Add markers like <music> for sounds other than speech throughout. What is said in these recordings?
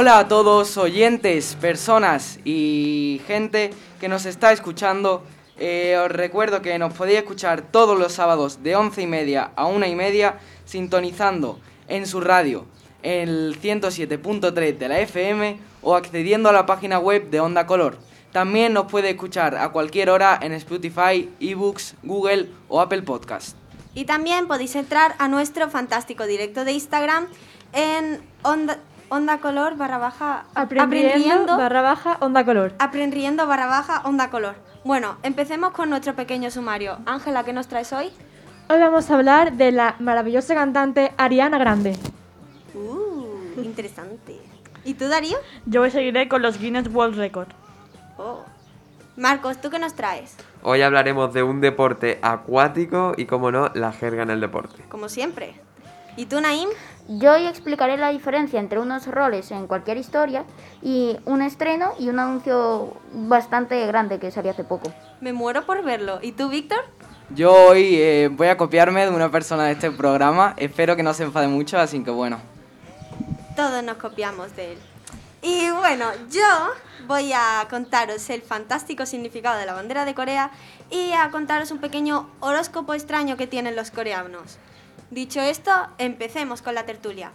Hola a todos oyentes, personas y gente que nos está escuchando. Eh, os recuerdo que nos podéis escuchar todos los sábados de 11 y media a 1 y media sintonizando en su radio el 107.3 de la FM o accediendo a la página web de Onda Color. También nos puede escuchar a cualquier hora en Spotify, eBooks, Google o Apple Podcast. Y también podéis entrar a nuestro fantástico directo de Instagram en Onda, onda Color barra baja Aprendiendo, barra baja onda color. aprendiendo barra baja Onda Color. Bueno, empecemos con nuestro pequeño sumario. Ángela, ¿qué nos traes hoy? Hoy vamos a hablar de la maravillosa cantante Ariana Grande. Uh, interesante. ¿Y tú, Darío? Yo seguiré con los Guinness World Record. Oh. Marcos, ¿tú qué nos traes? Hoy hablaremos de un deporte acuático y, como no, la jerga en el deporte. Como siempre. ¿Y tú, Naim? Yo hoy explicaré la diferencia entre unos roles en cualquier historia y un estreno y un anuncio bastante grande que salió hace poco. Me muero por verlo. ¿Y tú, Víctor? Yo hoy eh, voy a copiarme de una persona de este programa. Espero que no se enfade mucho, así que bueno. Todos nos copiamos de él. Y bueno, yo voy a contaros el fantástico significado de la bandera de Corea y a contaros un pequeño horóscopo extraño que tienen los coreanos. Dicho esto, empecemos con la tertulia.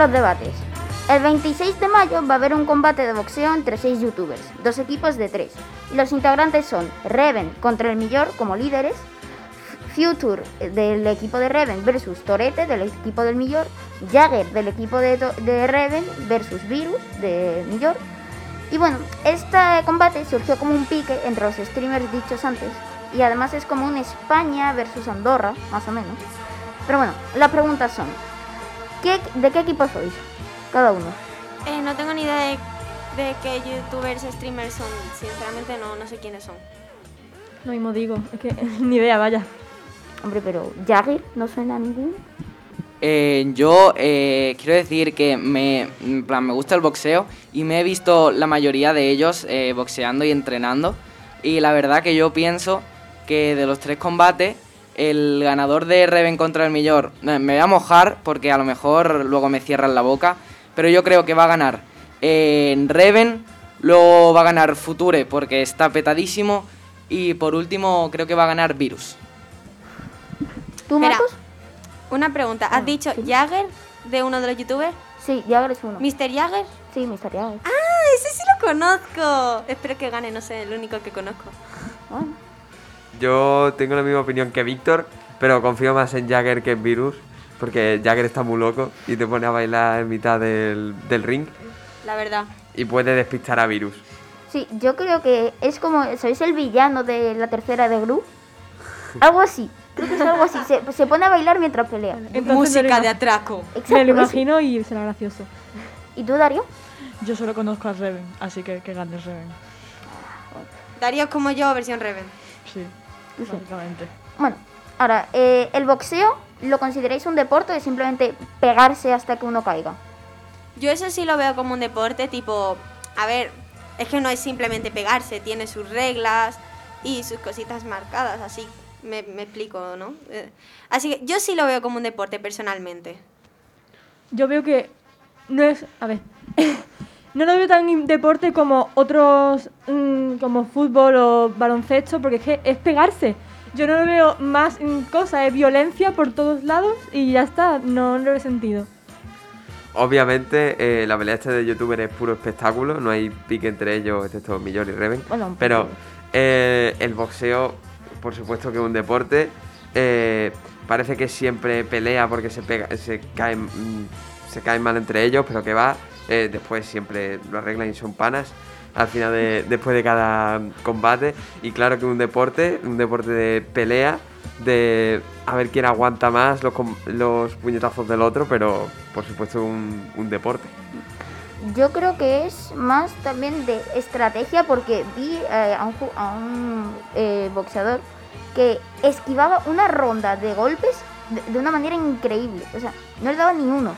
Los debates. El 26 de mayo va a haber un combate de boxeo entre seis youtubers, dos equipos de tres. Los integrantes son Reven contra el Millor como líderes, Future del equipo de Reven versus Torete del equipo del Millor, Jagger del equipo de Reven versus Virus de Millor. Y bueno, este combate surgió como un pique entre los streamers dichos antes y además es como un España versus Andorra, más o menos. Pero bueno, las preguntas son, ¿qué, ¿de qué equipo sois? Cada uno. Eh, no tengo ni idea de, de qué youtubers, streamers son. Sinceramente no, no sé quiénes son. Lo mismo digo, es que <laughs> ni idea, vaya. Hombre, pero Jagger no suena a ninguno. Eh, yo eh, quiero decir que me, en plan, me gusta el boxeo y me he visto la mayoría de ellos eh, boxeando y entrenando. Y la verdad que yo pienso que de los tres combates, el ganador de Reven contra el Millor, me voy a mojar porque a lo mejor luego me cierran la boca, pero yo creo que va a ganar eh, Reven, luego va a ganar Future porque está petadísimo y por último creo que va a ganar Virus. ¿Tú, Marcos? una pregunta. ¿Has dicho Jagger de uno de los youtubers? Sí, Jagger es uno. ¿Mr. Jagger? Sí, Mr. Jagger. ¡Ah, ese sí lo conozco! Espero que gane, no sé, el único que conozco. Bueno, Yo tengo la misma opinión que Víctor, pero confío más en Jagger que en Virus, porque Jagger está muy loco y te pone a bailar en mitad del, del ring La verdad. y puede despistar a Virus. Sí, yo creo que es como, ¿sabéis el villano de la tercera de Gru? Algo así. Creo que es algo así. Se, se pone a bailar mientras pelea. Entonces Música de atraco. Exacto. Me lo imagino y será gracioso. ¿Y tú, Dario? Yo solo conozco a Reven, así que que gane Reven. Darío es como yo, versión Reven. Sí, básicamente. Bueno, ahora, eh, ¿el boxeo lo consideráis un deporte o es simplemente pegarse hasta que uno caiga? Yo eso sí lo veo como un deporte, tipo, a ver, es que no es simplemente pegarse, tiene sus reglas y sus cositas marcadas, así me, me explico, ¿no? Eh, Así que yo sí lo veo como un deporte personalmente. Yo veo que no es. A ver. No lo veo tan deporte como otros. mm, como fútbol o baloncesto, porque es que es pegarse. Yo no lo veo más mm, cosa, es violencia por todos lados y ya está, no, no lo he sentido. Obviamente, eh, la pelea este de youtuber es puro espectáculo, no hay pique entre ellos, excepto Millor y Reven. Bueno, Pero eh, el boxeo, por supuesto que es un deporte. eh, parece que siempre pelea porque se pega, se caen, mm, se caen mal entre ellos, pero que va. Eh, después siempre lo arreglan y son panas. al final de, después de cada combate. Y claro que un deporte, un deporte de pelea, de a ver quién aguanta más los, los puñetazos del otro, pero por supuesto un, un deporte. Yo creo que es más también de estrategia porque vi eh, a un, ju- a un, eh, boxeador que esquivaba una ronda de golpes de, de una manera increíble. O sea, no le daba ni uno.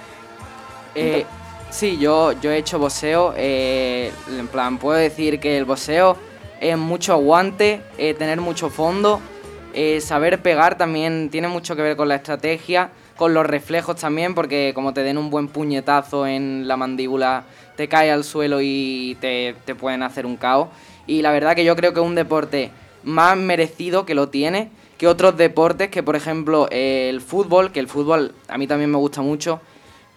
Eh, sí, yo, yo he hecho boxeo. eh, en plan, puedo decir que el boxeo es mucho aguante, eh, tener mucho fondo, eh, saber pegar también tiene mucho que ver con la estrategia, con los reflejos también, porque como te den un buen puñetazo en la mandíbula, te cae al suelo y te, te pueden hacer un caos. Y la verdad que yo creo que es un deporte más merecido que lo tiene que otros deportes, que por ejemplo el fútbol, que el fútbol a mí también me gusta mucho,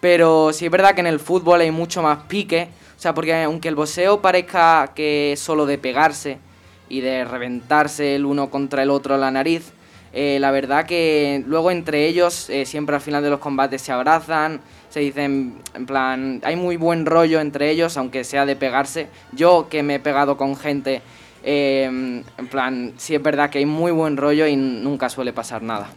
pero sí es verdad que en el fútbol hay mucho más pique. O sea, porque aunque el boxeo parezca que es solo de pegarse y de reventarse el uno contra el otro la nariz, eh, la verdad que luego entre ellos eh, siempre al final de los combates se abrazan, se dicen, en plan, hay muy buen rollo entre ellos, aunque sea de pegarse. Yo que me he pegado con gente, eh, en plan, sí es verdad que hay muy buen rollo y nunca suele pasar nada.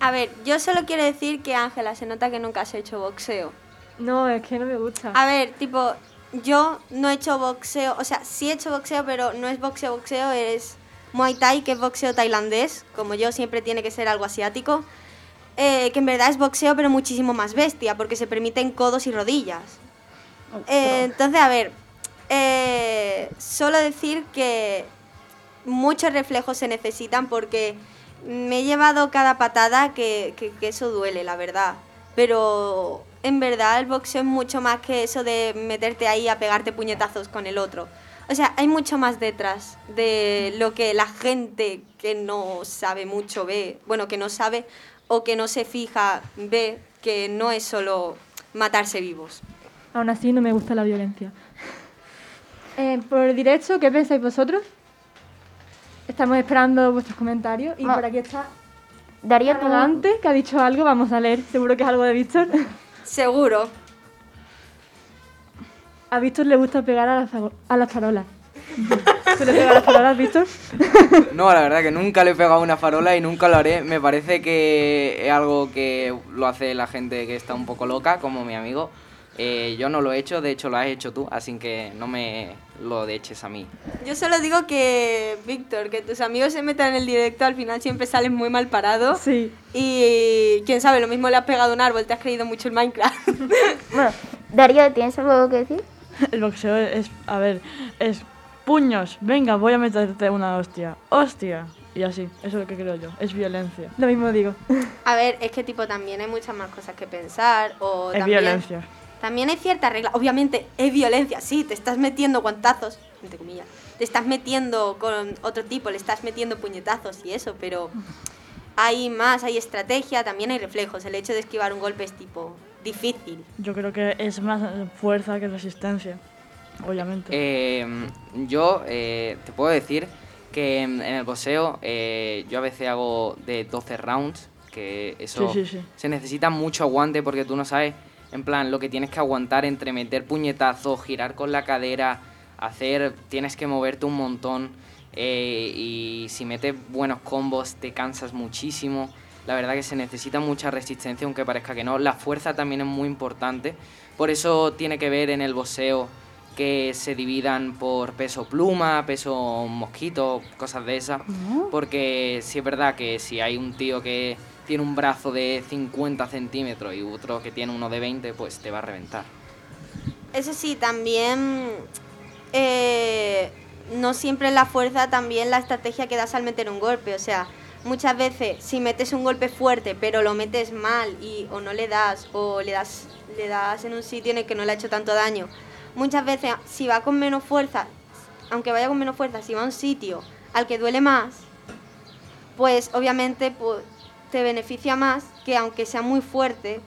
A ver, yo solo quiero decir que Ángela, se nota que nunca has hecho boxeo. No, es que no me gusta. A ver, tipo, yo no he hecho boxeo, o sea, sí he hecho boxeo, pero no es boxeo, boxeo, es Muay Thai, que es boxeo tailandés, como yo siempre tiene que ser algo asiático, eh, que en verdad es boxeo, pero muchísimo más bestia, porque se permiten codos y rodillas. Eh, entonces, a ver, eh, solo decir que muchos reflejos se necesitan porque me he llevado cada patada que, que- eso duele, la verdad. Pero en verdad el boxeo es mucho más que eso de meterte ahí a pegarte puñetazos con el otro. O sea, hay mucho más detrás de lo que la gente que no sabe mucho ve, bueno, que no sabe o que no se fija ve, que no es solo matarse vivos. Aún así no me gusta la violencia. <laughs> Eh, por directo, ¿qué pensáis vosotros? Estamos esperando vuestros comentarios y Ma- por aquí está Darío, tú- Arrogante, que ha dicho algo, vamos a leer, seguro que es algo de Víctor. <laughs> Seguro. A Víctor le gusta pegar a las, fago- a las farolas. ¿Suele pegar a las farolas, Víctor? <laughs> No, la verdad que nunca le he pegado una farola y nunca lo haré. Me parece que es algo que lo hace la gente que está un poco loca, como mi amigo. Eh, yo no lo he hecho, de hecho lo has hecho tú, así que no me lo eches a mí. Yo solo digo que, Víctor, que tus amigos se metan en el directo, al final siempre salen muy mal parados. Sí. Y quién sabe, lo mismo le has pegado un árbol, te has creído mucho el Minecraft. <laughs> Bueno, Darío, ¿tienes algo que decir? <laughs> El boxeo es, a ver, es puños, venga, voy a meterte una hostia, hostia. Y así, eso es lo que creo yo, es violencia. Lo mismo digo. A ver, es que tipo también hay muchas más cosas que pensar. O Es también, violencia. También hay ciertas reglas. Obviamente es violencia, sí, te estás metiendo guantazos, entre comillas. Te estás metiendo con otro tipo, le estás metiendo puñetazos y eso, pero hay más, hay estrategia, también hay reflejos. El hecho de esquivar un golpe es tipo difícil. Yo creo que es más fuerza que resistencia, obviamente. Eh, yo eh, te puedo decir que en, en el boxeo eh, yo a veces hago de 12 rounds, que eso Sí, sí, sí. se necesita mucho aguante porque tú no sabes, en plan, lo que tienes que aguantar entre meter puñetazos, girar con la cadera, hacer, tienes que moverte un montón eh, y si metes buenos combos te cansas muchísimo. La verdad que se necesita mucha resistencia, aunque parezca que no. La fuerza también es muy importante. Por eso tiene que ver en el boxeo que se dividan por peso pluma, peso mosquito, cosas de esas. Porque sí es verdad que si hay un tío que tiene un brazo de 50 centímetros y otro que tiene uno de 20, pues te va a reventar. Eso sí, también eh, no siempre la fuerza, también la estrategia que das al meter un golpe. O sea, muchas veces si metes un golpe fuerte pero lo metes mal y o no le das o le das le das en un sitio en el que no le ha hecho tanto daño. Muchas veces si va con menos fuerza, aunque vaya con menos fuerza, si va a un sitio al que duele más, pues obviamente pues, te beneficia más que aunque sea muy fuerte,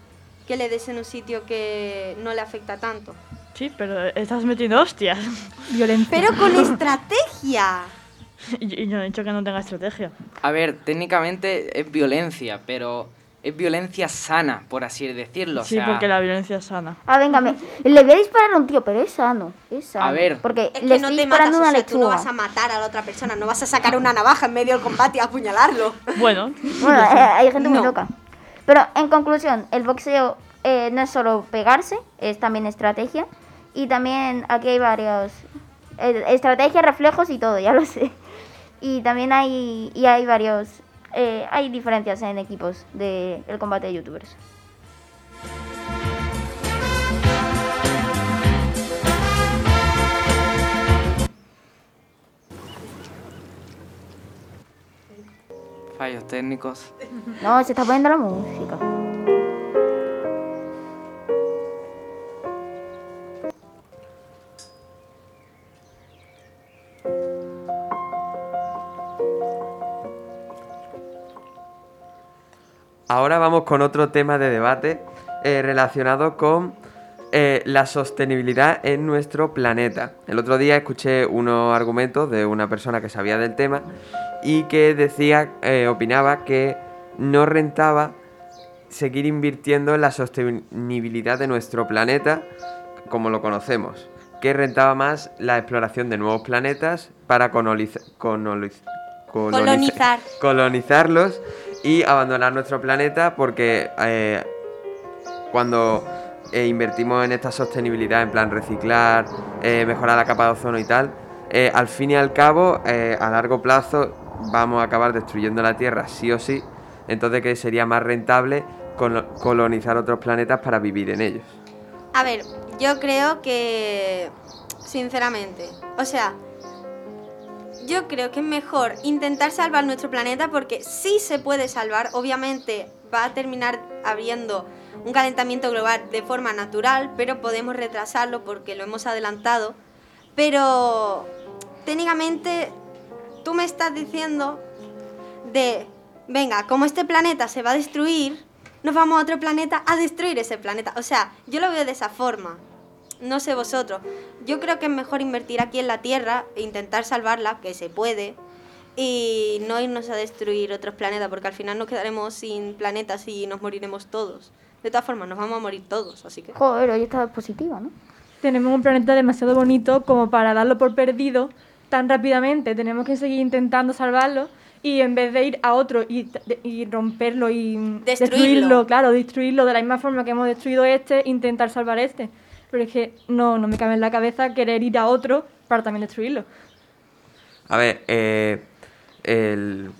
que le des en un sitio que no le afecta tanto. Sí, pero estás metiendo hostias. Violencia. Pero con estrategia. <laughs> y, y yo no he dicho que no tenga estrategia. A ver, técnicamente es violencia, pero es violencia sana, por así decirlo. o Sí, sea, porque la violencia es sana. Ah, venga, me- le voy a disparar a un tío, pero es sano. Es sano. A ver. Porque Es le que no estoy te matas, disparando o una sea, tú no vas a matar a la otra persona, no vas a sacar una navaja en medio del combate y apuñalarlo. Bueno, Bueno, eh, hay gente muy No. loca. Pero en conclusión, el boxeo eh, no es solo pegarse, es también estrategia. Y también aquí hay varios... eh, estrategia, reflejos y todo, ya lo sé. Y también hay, y hay varios... eh, hay diferencias en equipos del combate de youtubers. Fallos técnicos. No, se está poniendo la música. Ahora vamos con otro tema de debate eh, relacionado con eh, la sostenibilidad en nuestro planeta. El otro día escuché unos argumentos de una persona que sabía del tema y que decía, eh, opinaba que no rentaba seguir invirtiendo en la sostenibilidad de nuestro planeta como lo conocemos, que rentaba más la exploración de nuevos planetas para coloniza- coloniz- coloniza- Colonizar. colonizarlos y abandonar nuestro planeta porque eh, cuando eh, invertimos en esta sostenibilidad, en plan reciclar, eh, mejorar la capa de ozono y tal, al fin y al cabo, a largo plazo, vamos a acabar destruyendo la Tierra sí o sí, entonces que sería más rentable colo- colonizar otros planetas para vivir en ellos. A ver, yo creo que, sinceramente, o sea, yo creo que es mejor intentar salvar nuestro planeta porque sí se puede salvar, obviamente va a terminar habiendo un calentamiento global de forma natural, pero podemos retrasarlo porque lo hemos adelantado. Pero técnicamente tú me estás diciendo de, venga, como este planeta se va a destruir, nos vamos a otro planeta a destruir ese planeta. O sea, yo lo veo de esa forma. No sé vosotros. Yo creo que es mejor invertir aquí en la Tierra e intentar salvarla, que se puede, y no irnos a destruir otros planetas, porque al final nos quedaremos sin planetas y nos moriremos todos. De todas formas, nos vamos a morir todos, así que... Joder, hoy está positiva, ¿no? Tenemos un planeta demasiado bonito como para darlo por perdido tan rápidamente. Tenemos que seguir intentando salvarlo y en vez de ir a otro y, y romperlo y mm, Destruirlo. claro, destruirlo de la misma forma que hemos destruido este, intentar salvar este. Pero es que no, no me cabe en la cabeza querer ir a otro para también destruirlo. A ver, eh, el,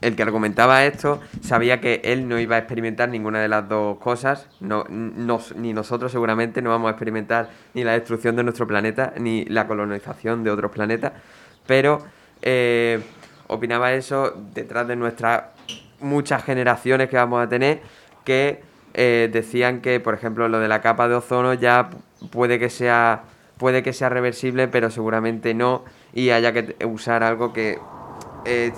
el que argumentaba esto sabía que él no iba a experimentar ninguna de las dos cosas, no, ni nosotros seguramente no vamos a experimentar ni la destrucción de nuestro planeta, ni la colonización de otros planetas, pero eh, opinaba eso detrás de nuestras muchas generaciones que vamos a tener, que eh, decían que, por ejemplo, lo de la capa de ozono ya puede que sea puede que sea reversible, pero seguramente no, y haya que usar algo que eh,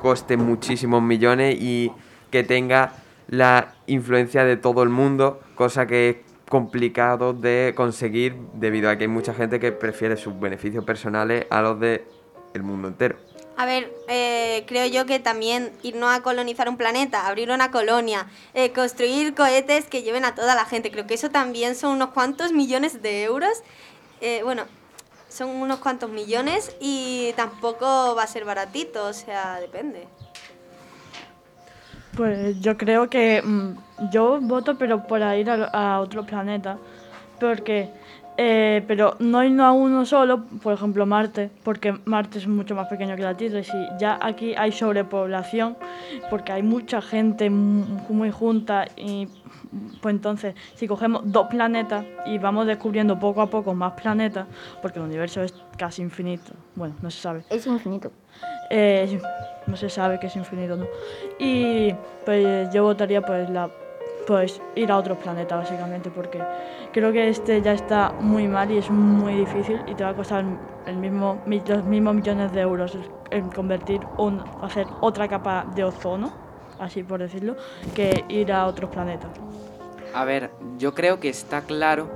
coste muchísimos millones y que tenga la influencia de todo el mundo, cosa que es complicado de conseguir debido a que hay mucha gente que prefiere sus beneficios personales a los del mundo entero. A ver, eh, creo yo que también irnos a colonizar un planeta, abrir una colonia, eh, construir cohetes que lleven a toda la gente, creo que eso también son unos cuantos millones de euros. Eh, bueno, son unos cuantos millones y tampoco va a ser baratito, o sea, depende. Pues yo creo que mm, yo voto, pero para ir a, a otro planeta. Porque, eh, pero no irnos a uno solo, por ejemplo Marte, porque Marte es mucho más pequeño que la Tierra. Y si ya aquí hay sobrepoblación, porque hay mucha gente mu- muy junta, y pues entonces, si cogemos dos planetas y vamos descubriendo poco a poco más planetas, porque el universo es casi infinito, bueno, no se sabe. Es infinito. Eh, no se sabe que es infinito, ¿no? Y pues yo votaría pues la pues ir a otro planeta básicamente porque creo que este ya está muy mal y es muy difícil y te va a costar el mismo mi- los mismos millones de euros en convertir un hacer otra capa de ozono, así por decirlo, que ir a otros planetas. A ver, yo creo que está claro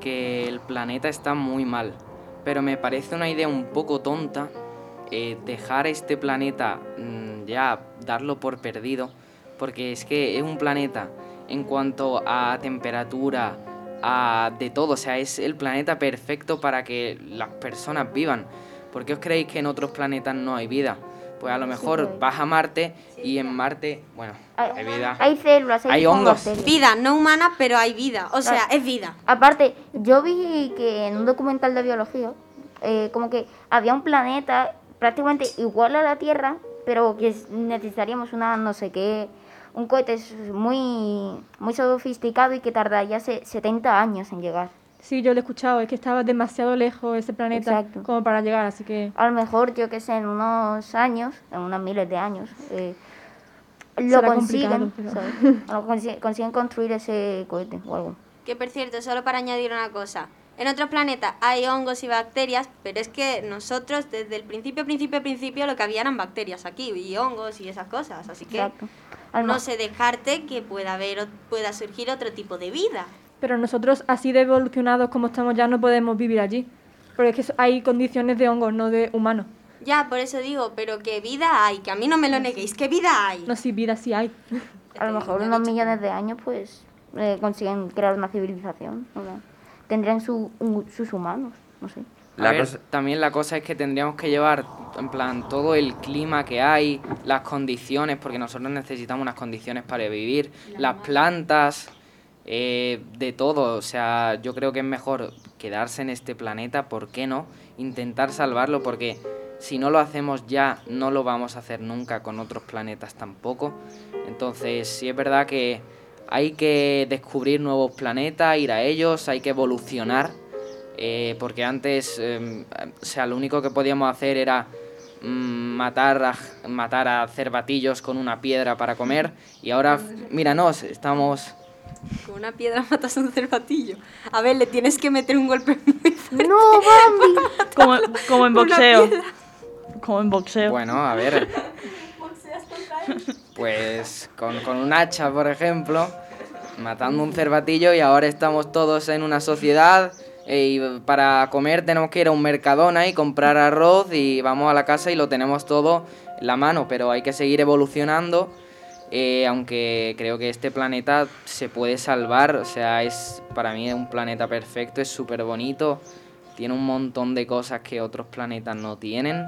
que el planeta está muy mal, pero me parece una idea un poco tonta eh, dejar este planeta mm, ya, darlo por perdido, porque es que es un planeta en cuanto a temperatura, a de todo, o sea, es el planeta perfecto para que las personas vivan. ¿Por qué os creéis que en otros planetas no hay vida? Pues a lo mejor pues. vas a Marte y en Marte, bueno, Hay, hay vida. hay células, hay, hongos. Vida, no humana, pero hay vida. O sea, Ah. es vida. Aparte, yo vi que en un documental de biología, eh, como que había un planeta prácticamente igual a la Tierra, pero que es- necesitaríamos una no sé qué, un cohete s- muy, muy sofisticado y que tardaría se- 70 años en llegar. Sí, yo lo he escuchado, es que estaba demasiado lejos ese planeta Exacto. como para llegar, así que... A lo mejor, yo que sé, en unos años, en unos miles de años, eh, lo consiguen, pero- <laughs> consiguen construir ese cohete o algo. Que por cierto, solo para añadir una cosa. En otros planetas hay hongos y bacterias, pero es que nosotros desde el principio, principio, principio lo que había eran bacterias aquí y hongos y esas cosas. Así que Exacto. No se descarte que pueda haber pueda surgir otro tipo de vida. Pero nosotros, así de evolucionados como estamos ya, no podemos vivir allí. Porque es que hay condiciones de hongos, no de humanos. Ya, por eso digo, pero que vida hay, que a mí no me lo neguéis, que vida hay. No, si vida sí hay. A lo mejor <laughs> unos millones de años, pues, eh, consiguen crear una civilización. ¿no? Tendrían su, un- sus humanos, no sé. A La ver, cosa- también la cosa es que tendríamos que llevar, en plan, todo el clima que hay, las condiciones, porque nosotros necesitamos unas condiciones para vivir, las plantas, eh, de todo. O sea, yo creo que es mejor quedarse en este planeta, ¿por qué no? Intentar salvarlo, porque si no lo hacemos ya, no lo vamos a hacer nunca con otros planetas tampoco. Entonces, sí es verdad que hay que descubrir nuevos planetas, ir a ellos, hay que evolucionar. Eh, porque antes, eh, o sea, lo único que podíamos hacer era mm, matar a, matar a cervatillos con una piedra para comer y ahora, míranos, estamos... Con una piedra <laughs> matas a un cervatillo. A ver, le tienes que meter un golpe muy fuerte. ¡No, Bambi! <laughs> Como, como en boxeo. Como en boxeo. Bueno, a ver... <laughs> Pues con, con un hacha, por ejemplo, matando un cervatillo y ahora estamos todos en una sociedad eh, y para comer tenemos que ir a un mercadona y comprar arroz y vamos a la casa y lo tenemos todo en la mano, pero hay que seguir evolucionando, eh, aunque creo que este planeta se puede salvar, o sea, es para mí es un planeta perfecto, es súper bonito, tiene un montón de cosas que otros planetas no tienen.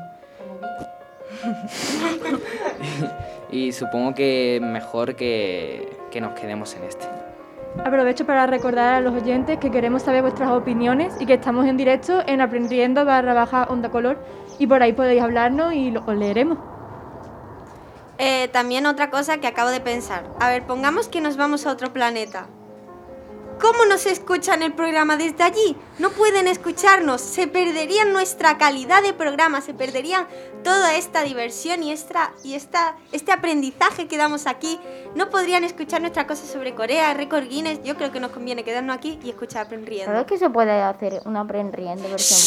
<laughs> y supongo que mejor que, que nos quedemos en este. Aprovecho para recordar a los oyentes que queremos saber vuestras opiniones y que estamos en directo en aprendiendo barra baja onda color y por ahí podéis hablarnos y lo, os leeremos. Eh, también otra cosa que acabo de pensar. A ver, pongamos que nos vamos a otro planeta. ¿Cómo nos escuchan el programa desde allí? No pueden escucharnos, se perderían nuestra calidad de programa, se perderían toda esta diversión y, esta, y esta, este aprendizaje que damos aquí. No podrían escuchar nuestra cosa sobre Corea, récord Guinness. Yo creo que nos conviene quedarnos aquí y escuchar aprendiendo. ¿Sabes que se puede hacer una aprendiendo versión?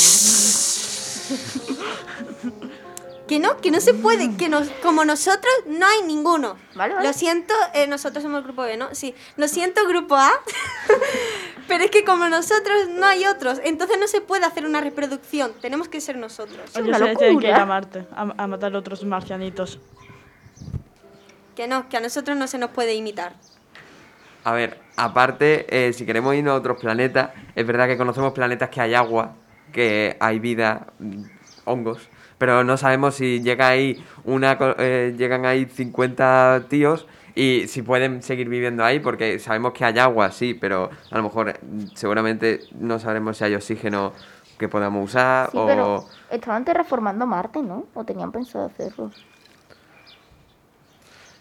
<laughs> Que no, que no se puede, que nos, como nosotros no hay ninguno. Vale, vale. Lo siento, eh, nosotros somos el grupo B, ¿no? Sí, lo siento grupo A, <laughs> pero es que como nosotros no hay otros, entonces no se puede hacer una reproducción, tenemos que ser nosotros. Oye, una se tienen que ir a Marte a, a matar otros marcianitos. Que no, que a nosotros no se nos puede imitar. A ver, aparte, eh, si queremos irnos a otros planetas, es verdad que conocemos planetas que hay agua, que hay vida, mm, hongos, pero no sabemos si llega ahí una, eh, llegan ahí 50 tíos y si pueden seguir viviendo ahí, porque sabemos que hay agua, sí, pero a lo mejor eh, seguramente no sabremos si hay oxígeno que podamos usar Sí, o... pero estaban terraformando Marte, ¿no? O tenían pensado hacerlo.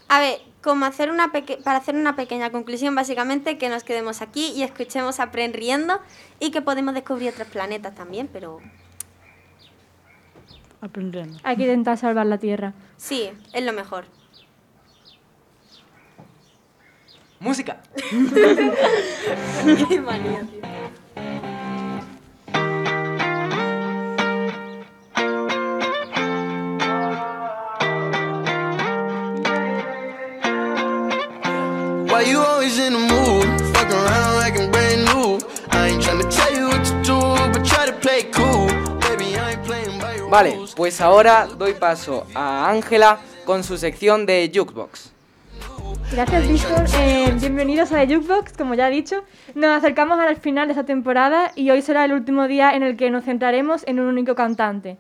A ver, como hacer una peque- para hacer una pequeña conclusión, básicamente que nos quedemos aquí y escuchemos Apren riendo y que podemos descubrir otros planetas también, pero Aprendiendo. Hay que intentar salvar la Tierra. sí, es lo mejor. ¡Música! <laughs> Qué manía, tío. Vale, pues ahora doy paso a Ángela con su sección de Jukebox. Gracias, Víctor. Eh, bienvenidos a The Jukebox, como ya he dicho. Nos acercamos al final de esta temporada y hoy será el último día en el que nos centraremos en un único cantante.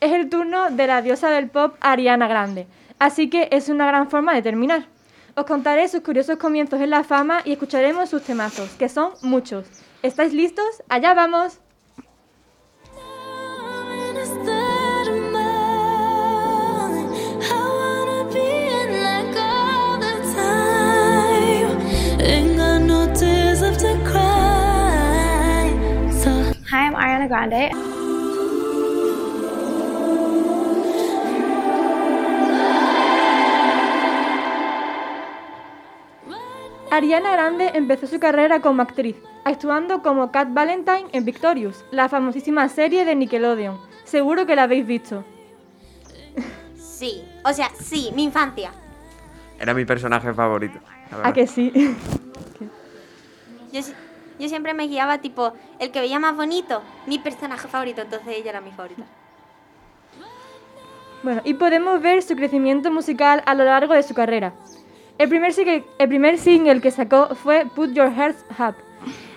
Es el turno de la diosa del pop Ariana Grande, así que es una gran forma de terminar. Os contaré sus curiosos comienzos en la fama y escucharemos sus temazos, que son muchos. ¿Estáis listos? ¡Allá vamos! Hi, I'm Ariana Grande. Ariana Grande empezó su carrera como actriz, actuando como Cat Valentine en Victorious, la famosísima serie de Nickelodeon. Seguro que la habéis visto. Sí, o sea, sí, mi infancia. Era mi personaje favorito. la ¿A que sí? Yo, yo siempre me guiaba tipo, el que veía más bonito, mi personaje favorito, entonces ella era mi favorita. Bueno, y podemos ver su crecimiento musical a lo largo de su carrera. El primer, single, el primer single que sacó fue Put Your Hearts Up.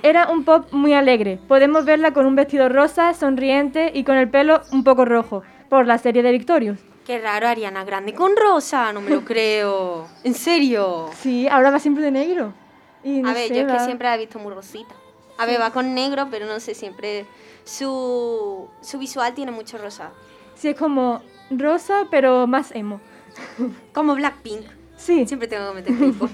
Era un pop muy alegre. Podemos verla con un vestido rosa, sonriente y con el pelo un poco rojo, por la serie de Victorious. Qué raro, Ariana Grande con rosa, no me lo <laughs> creo. ¿En serio? Sí, ahora va siempre de negro. Y no A ver, sé, yo es que va- siempre la he visto muy rosita. A ver, va con negro, pero no sé, siempre su, su visual tiene mucho rosa. Sí, es como rosa, pero más emo. <laughs> Como Blackpink. Sí, Siempre tengo que meter K-pop.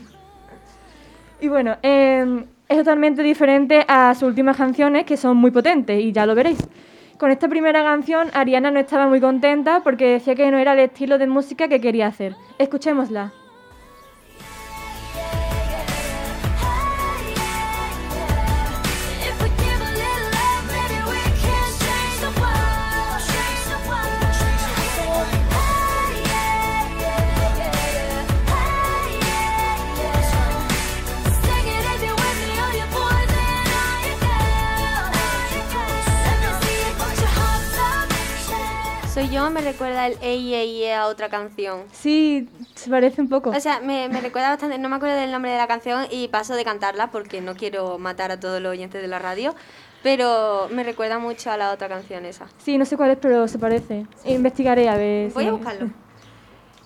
<laughs> y bueno, eh, es totalmente diferente a sus últimas canciones, que son muy potentes, y ya lo veréis. Con esta primera canción, Ariana no estaba muy contenta porque decía que no era el estilo de música que quería hacer. Escuchémosla. Soy yo, me recuerda el Ey, Ey, a otra canción. Sí, se parece un poco. O sea, me, me recuerda bastante, no me acuerdo del nombre de la canción y paso de cantarla porque no quiero matar a todos los oyentes de la radio, pero me recuerda mucho a la otra canción esa. Sí, no sé cuál es, pero se parece. Investigaré a ver. Voy si- a buscarlo. <laughs>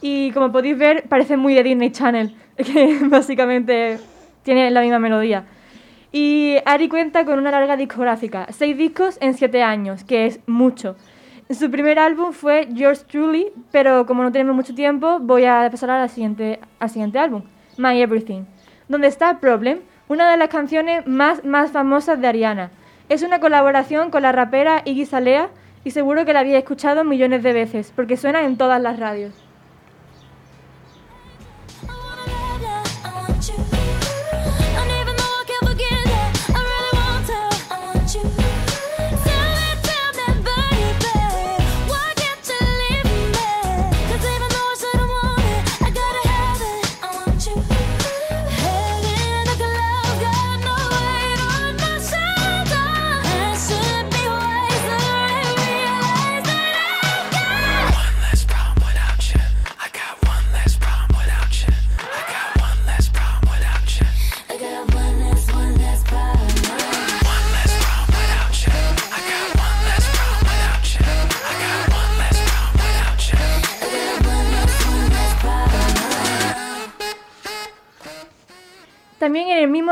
Y como podéis ver, parece muy de Disney Channel, <laughs> que básicamente tiene la misma melodía. Y Ari cuenta con una larga discográfica, seis discos en siete años, que es mucho. Su primer álbum fue Yours Truly, pero como no tenemos mucho tiempo, voy a pasar al siguiente, álbum, My Everything, donde está Problem, una de las canciones más, más famosas de Ariana. Es una colaboración con la rapera Iggy Salea y seguro que la habéis escuchado millones de veces, porque suena en todas las radios.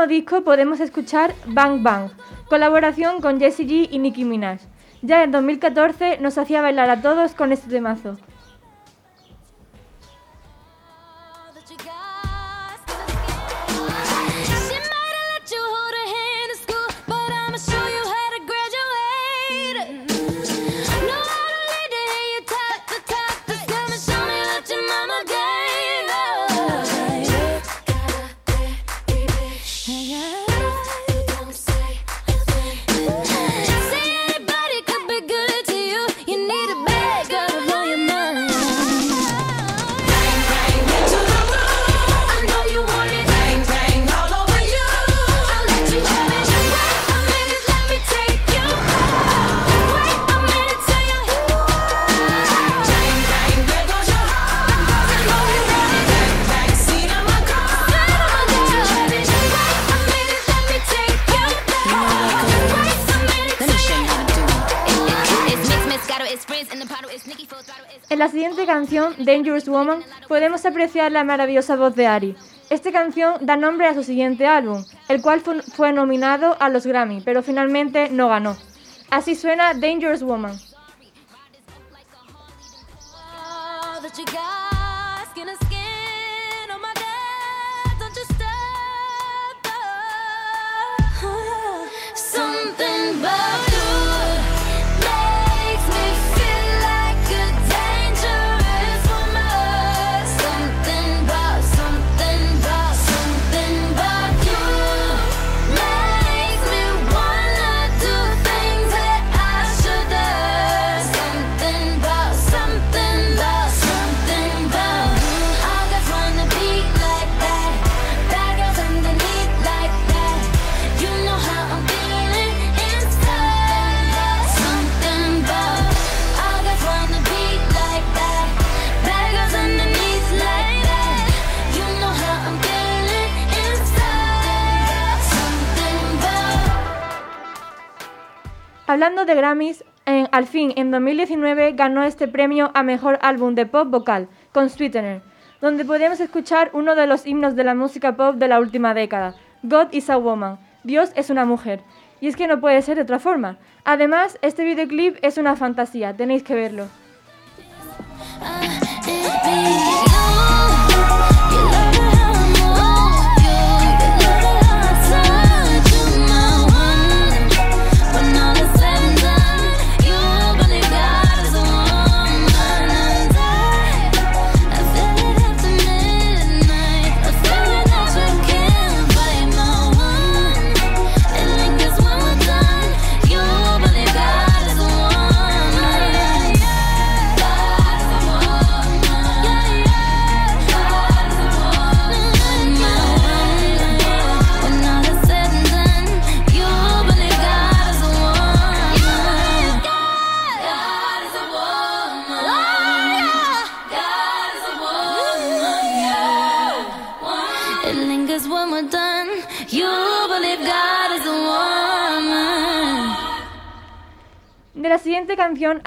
Disco podemos escuchar Bang Bang, colaboración con Jessie G y Nicki Minaj. Ya en 2014 nos hacía bailar a todos con este temazo. Canción, Dangerous Woman, podemos apreciar la maravillosa voz de Ari. Esta canción da nombre a su siguiente álbum, el cual fu- fue nominado a los Grammy, pero finalmente no ganó. Así suena Dangerous Woman. Hablando de Grammys, al fin, en 2019 ganó este premio a Mejor Álbum de Pop Vocal, con Sweetener, donde podemos escuchar uno de los himnos de la música pop de la última década, God is a Woman, Dios es una mujer. Y es que no puede ser de otra forma. Además, este videoclip es una fantasía, tenéis que verlo.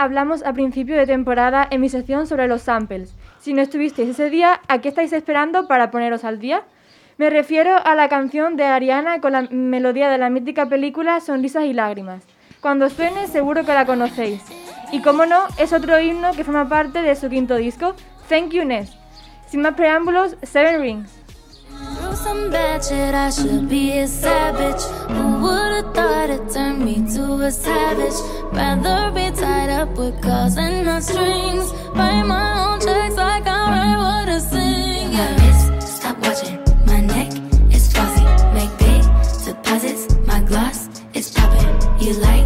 Hablamos a principio de temporada en mi sección sobre los samples. Si no estuvisteis ese día, ¿a qué estáis esperando para poneros al día? Me refiero a la canción de Ariana con la melodía de la mítica película Sonrisas y Lágrimas. Cuando suene seguro que la conocéis. Y como no, es otro himno que forma parte de su quinto disco, Thank You Ness. Sin más preámbulos, Seven Rings. Through some bad shit, I should be a savage. Who would've thought it turned me to a savage? Rather be tied up with calls and not strings. Write my own checks like I write what I sing. My wrist, stop. My neck is flossy. Make big deposits. My gloss is popping. You like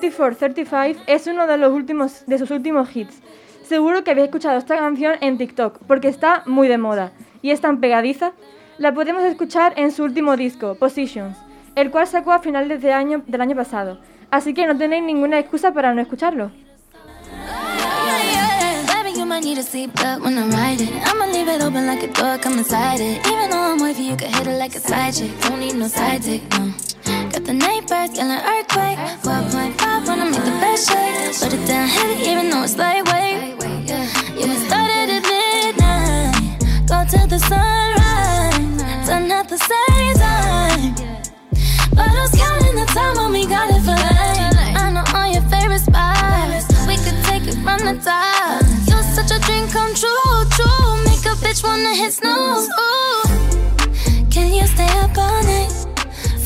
34, es uno de, los últimos, de sus últimos hits. Seguro que habéis escuchado esta canción en TikTok, porque está muy de moda y es tan pegadiza. La podemos escuchar en su último disco, Positions, el cual sacó a finales de año, del año pasado, así que no tenéis ninguna excusa para no escucharlo. Got the neighbors yelling earthquake. 4.5 wanna make the best shake. Put it down heavy, even though it's lightweight. Yeah, we started at midnight. Go to the sunrise. Done at the same time. But I was counting the time when we got it for life. I know all your favorite spots. We could take it from the top. You're such a dream come true, true. Make a bitch wanna hit snooze. Ooh. Can you stay up all night?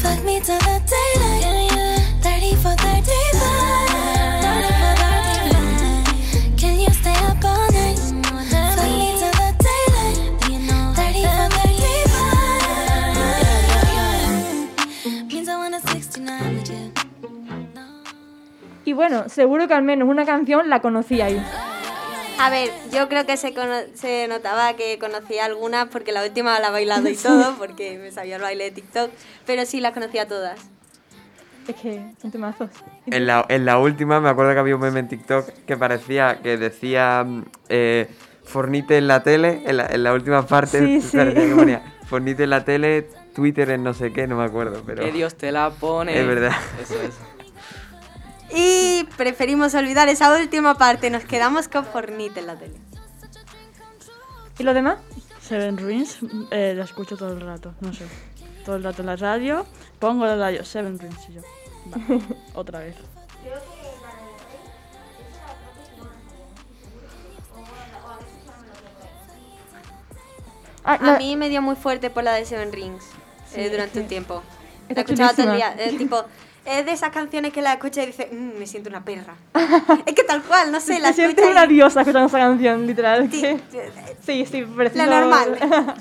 Fuck me till the daylight. 30 for 35. 30 for 35. Can you stay up all night? Fuck me till the daylight. 30 for 35. Means I want a 69 with you. Y bueno, seguro que al menos una canción la conocíais. A ver, yo creo que se, cono- se notaba que conocía algunas porque la última la he bailado y <laughs> todo, porque me sabía el baile de TikTok, pero sí las conocía todas. Es que son temazos. En la, en la última me acuerdo que había un meme en TikTok que parecía que decía eh, Fornite en la tele, en la, en la última parte Sí, <laughs> sí. parecía que ponía Fornite en la tele, Twitter en no sé qué, no me acuerdo, pero Que Dios te la pone. Es verdad. Eso es. Y preferimos olvidar esa última parte, nos quedamos con Fornite en la tele. ¿Y los demás? Seven Rings, eh, la escucho todo el rato, no sé. Todo el rato en la radio, pongo la radio, Seven Rings y yo. Va, <laughs> otra vez. Ah, A mí me dio muy fuerte por la de Seven Rings Sí, eh, durante un tiempo. está La escuchaba todo el día. eh, tipo, <laughs> es de esas canciones que la escucha y dice, "Mm, me siento una perra. <laughs> es que tal cual, no sé, la Me siento escucha una y- diosa escuchando esa canción, literal. Sí, que- sí, Sí, La normal. <laughs>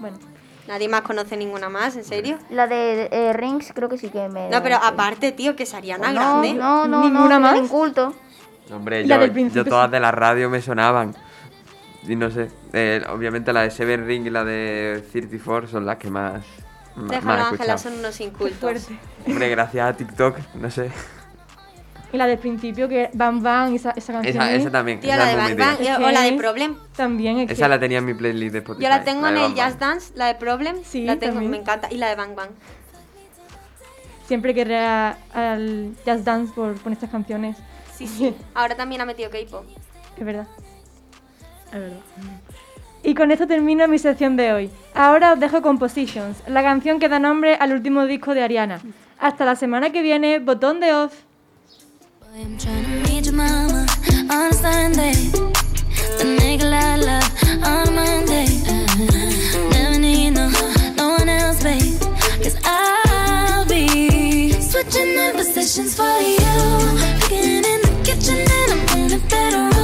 bueno, Nadie más conoce ninguna más, ¿en serio? la de eh, Rings creo que sí que me... No, pero aparte, tío, que es Ariana no, Grande. no, no, ¿Ninguna no, más? más? inculto. hombre, yo, yo todas de la radio me sonaban. Y no sé, eh, obviamente la de Seven Ring y la de 34 son las que más, Déjalo, Ángela, escuchado. son unos incultos. Hombre, gracias a TikTok, no sé. Y la del principio, que Bam Bam, esa, esa canción. Esa, esa también. Tío, esa la de. Bang Es o la de Problem. También es Esa que la tenía en mi playlist de Spotify. Yo la tengo en el Bang Bang. Just Dance, la de Problem. Sí, la tengo, también. me encanta. Y la de Bang Bang. siempre querré a- al Jazz Dance por poner estas canciones. Sí, sí. Ahora también ha metido K-pop. Es verdad. Es verdad. Y con esto termino mi sección de hoy. Ahora os dejo con Positions, la canción que da nombre al último disco de Ariana. Hasta la semana que viene, botón de off. Switching in positions for you. In the kitchen and I'm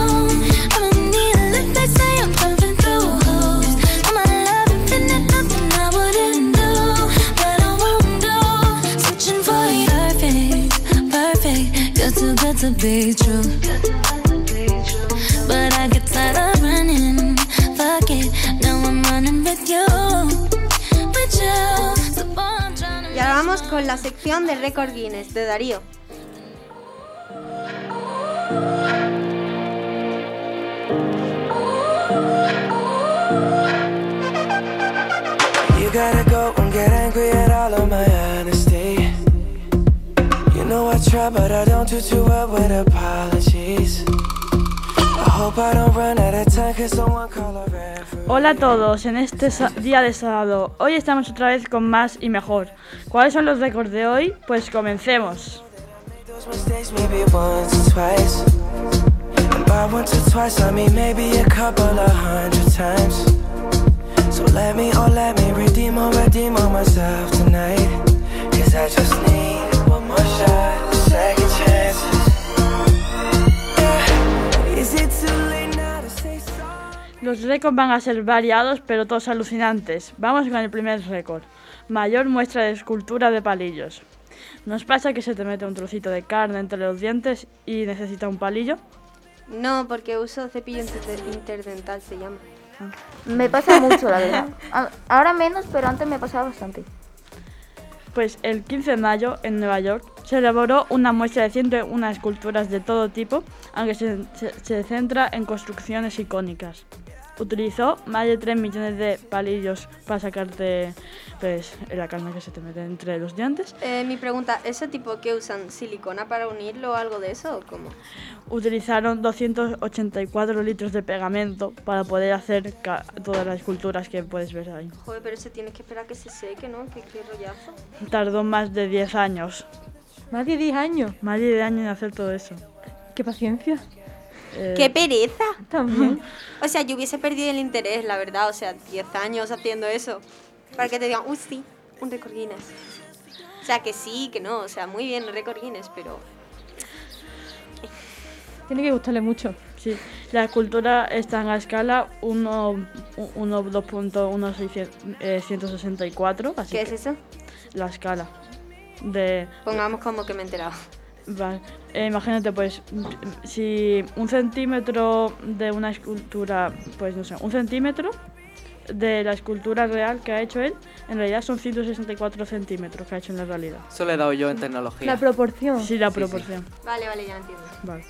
to be true. But I get tired of running. Fuck it, now I'm running with you. With you. So boy, I'm trying to Y ahora vamos con la sección de Record Guinness de Darío. You gotta go and get angry at all of my honesty. Know I try, but I don't do too well with apologies. I hope I don't run out of time, cause someone call a referee. Hola a todos, en este día de sábado. Hoy estamos otra vez con más y mejor. ¿Cuáles son los récords de hoy? Pues comencemos. So let me, oh, let me redeem or redeem on myself tonight. Cause I just need récords van a ser variados, pero todos alucinantes. Vamos con el primer récord. Mayor muestra de escultura de palillos. ¿Nos pasa que se te mete un trocito de carne entre los dientes y necesita un palillo? No, porque uso cepillo inter- interdental, se llama. Me pasa mucho, la verdad. Ahora menos, pero antes me pasaba bastante. Pues el 15 de mayo en Nueva York se elaboró una muestra de 101 esculturas de todo tipo, aunque se, se- se centra en construcciones icónicas. Utilizó más de 3 millones de palillos para sacarte pues, la carne que se te mete entre los dientes. Eh, mi pregunta, ¿ese tipo que usan silicona para unirlo o algo de eso o cómo? Utilizaron 284 litros de pegamento para poder hacer todas las esculturas que puedes ver ahí. Joder, pero ese tienes que esperar a que se seque, ¿no? Qué, qué rollazo. Tardó más de 10 años. Más de 10 años. Más de 10 años en hacer todo eso. Qué paciencia. Eh, ¡Qué pereza! También. O sea, yo hubiese perdido el interés, la verdad. O sea, 10 años haciendo eso. Para que te digan, uy, sí, un récord Guinness. O sea, que sí, que no. O sea, muy bien, récord Guinness, pero... Tiene que gustarle mucho. Sí, la escultura está en la escala 1, 1 2.164, así ¿Qué que es eso? la escala de Pongamos como que me he enterado. Vale. Eh, imagínate, pues, si un centímetro de una escultura, pues no sé, un centímetro de la escultura real que ha hecho él, en realidad son 164 centímetros que ha hecho en la realidad. Eso le he dado yo en tecnología. La proporción. Sí, la Sí, sí. proporción. Vale, vale, ya entiendo. Vale.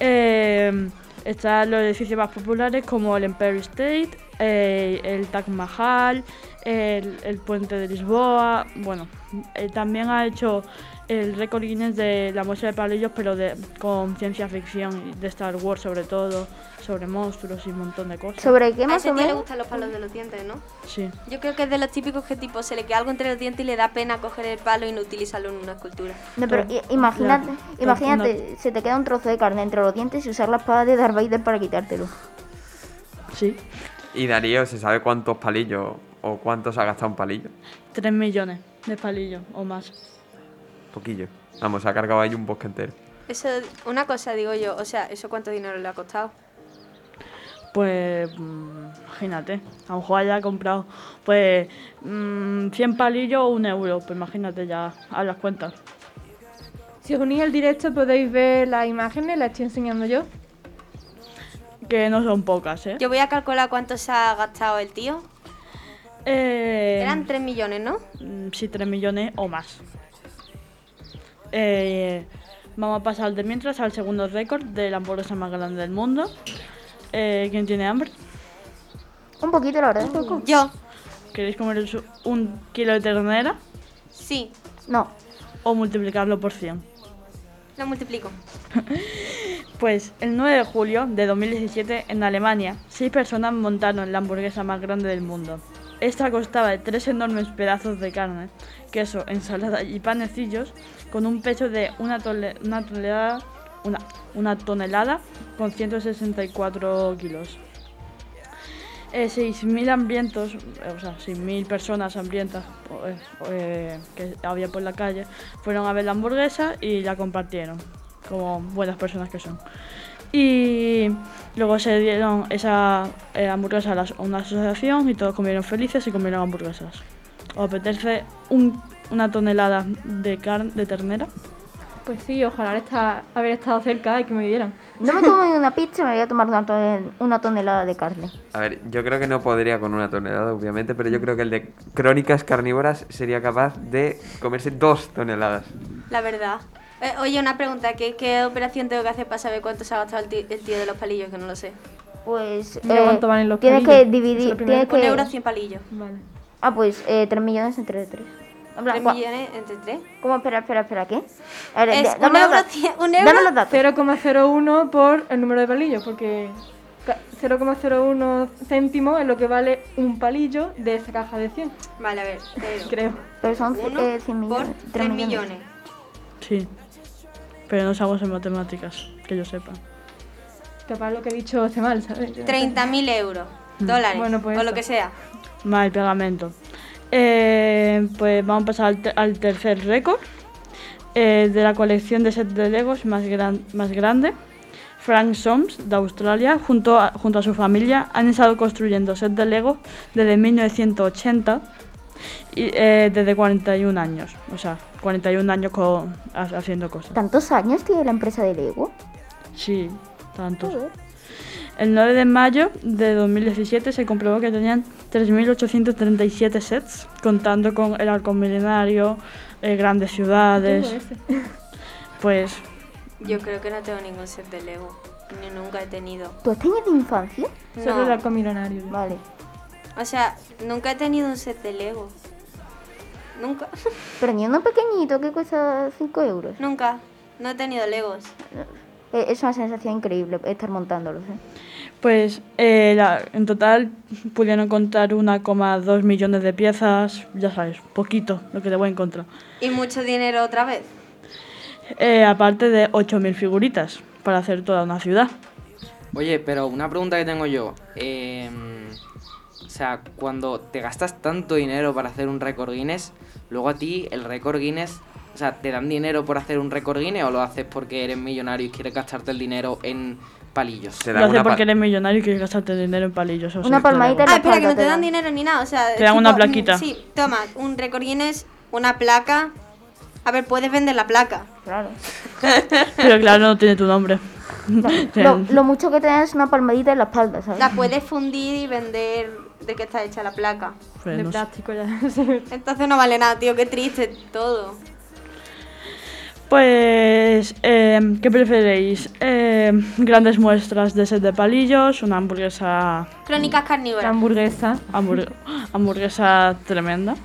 Eh, están los edificios más populares como el Empire State, eh, el Taj Mahal, el, el puente de Lisboa. Bueno, eh, también ha hecho el récord Guinness de la muestra de palillos, pero de, con ciencia ficción, de Star Wars sobre todo, sobre monstruos y un montón de cosas. ¿Sobre qué A más ese o tío le gustan los palos de los dientes, ¿no? Sí. Yo creo que es de los típicos que tipo se le queda algo entre los dientes y le da pena coger el palo y no utilizarlo en una escultura. No, pero imagínate, claro, imagínate, se te queda un trozo de carne entre los dientes y usar la espada de Darth Vader para quitártelo. Sí. Y Darío, ¿se sabe cuántos palillos o cuántos ha gastado un palillo? 3 millones de palillos o más. Poquillo. Vamos, ha cargado ahí un bosque entero. Eso, una cosa digo yo, o sea, ¿eso cuánto dinero le ha costado? Pues mm, imagínate, a lo mejor haya comprado pues mm, 100 palillos o un euro, pues imagínate ya a las cuentas. Si os unís al directo podéis ver las imágenes, las estoy enseñando yo. Que no son pocas, ¿eh? Yo voy a calcular cuánto se ha gastado el tío. Eh, Eran 3 millones, ¿no? mm, sí, 3 millones o más. Eh, vamos a pasar de mientras al segundo récord de la hamburguesa más grande del mundo. Eh, ¿Quién tiene hambre? Un poquito, la verdad. Yo, ¿Queréis comer un kilo de ternera sí, No, o multiplicarlo por 100? lo multiplico. <laughs> Pues el 9 de julio de 2017 en Alemania, seis personas montaron la hamburguesa más grande del mundo. Esta constaba de tres enormes pedazos de carne, queso, ensalada y panecillos con un peso de una, tonelada, una, tonelada con 164 kilos. Eh, 6.000 hambrientos, eh, o sea, 6.000 personas hambrientas eh, eh, que había por la calle, fueron a ver la hamburguesa y la compartieron, como buenas personas que son. Y luego se dieron esa eh, hamburguesa a las- a una asociación y todos comieron felices y comieron hamburguesas. ¿Os apetece un- una tonelada de carne de ternera? Pues sí, ojalá esta- haber estado cerca y que me dieran. no me como una pizza, me voy a tomar una, una tonelada de carne. A ver, yo creo que no podría con una tonelada, obviamente, pero yo creo que el de Crónicas Carnívoras sería capaz de comerse dos toneladas. La verdad. Eh, oye, una pregunta, ¿qué, ¿qué operación tengo que hacer para saber cuánto se ha gastado el tío, el tío de los palillos? Que no lo sé. Pues Mira cuánto valen los tienes palillos. que dividir, Eso es lo primero. tienes Un que... euro 100 palillos. Vale. Ah, pues eh, 3 millones entre 3. 3 millones entre 3. ¿Cómo? Espera, espera, espera, ¿qué? A ver, Es da- un dame, los euro, datos. cien- un euro. dame los datos. 0,01 por el número de palillos, porque ca- 0,01 céntimo es lo que vale un palillo de esa caja de 100, Vale, a ver. cero. creo. Pero son Uno eh, 100 por millones. 3 3 millones. Sí. Pero no sabemos en matemáticas, que yo sepa. Capaz lo que he dicho esté mal, ¿sabes? 30.000 euros. Dólares. Bueno, pues o lo que sea. Mal pegamento. Eh, pues vamos a pasar al, te- al tercer récord eh, de la colección de sets de Legos más, gran- más grande. Frank Soms, de Australia, junto a, junto a su familia, han estado construyendo sets de Lego desde 1980 y eh, desde 41 años. O sea, 41 años con- ha- haciendo cosas. ¿Tantos años tiene la empresa de Lego? Sí, tantos. El 9 de mayo de 2017 se comprobó que tenían 3.837 sets, contando con el arco milenario, eh, grandes ciudades. Ese. <laughs> Pues Yo creo que no tengo ningún set de Lego. Ni nunca he tenido. ¿Tú has tenido infancia? Solo el No. arco milenario. Vale. O sea, nunca he tenido un set de Lego. Nunca. <laughs> Pero ni uno pequeñito que cuesta 5 euros. nunca. No he tenido Legos. Eh, Es una sensación increíble estar montándolos. ¿eh? Pues eh, la- en total pudieron contar 1,2 millones de piezas, ya sabes, poquito lo que te voy a encontrar. Y mucho dinero otra vez. Eh, aparte de 8.000 figuritas para hacer toda una ciudad. Oye, pero una pregunta que tengo yo. o sea, cuando te gastas tanto dinero para hacer un récord Guinness, luego a ti el récord Guinness, o sea, ¿te dan dinero por hacer un récord Guinness o lo haces porque eres millonario y quieres gastarte el dinero en palillos? Te Lo dan haces una porque eres millonario y quieres gastarte dinero en palillos. o Una sea, palmadita claro. Ah, espera, que no te dan dinero ni nada. O sea, Te dan una tipo, plaquita. mm, Sí, toma, un récord Guinness, una placa. A ver, puedes vender la placa. Claro. Pero claro, no tiene tu nombre. Lo, lo mucho que te dan es una palmadita en la espalda, ¿sabes? La puedes fundir y vender de qué está hecha la placa. Pues De no plástico ya. Entonces no vale nada, tío, qué triste todo. Pues, eh, ¿qué preferéis? Eh, grandes muestras de set de palillos, una hamburguesa, Crónicas carnívoras. hamburguesa. hamburg- hamburguesa tremenda,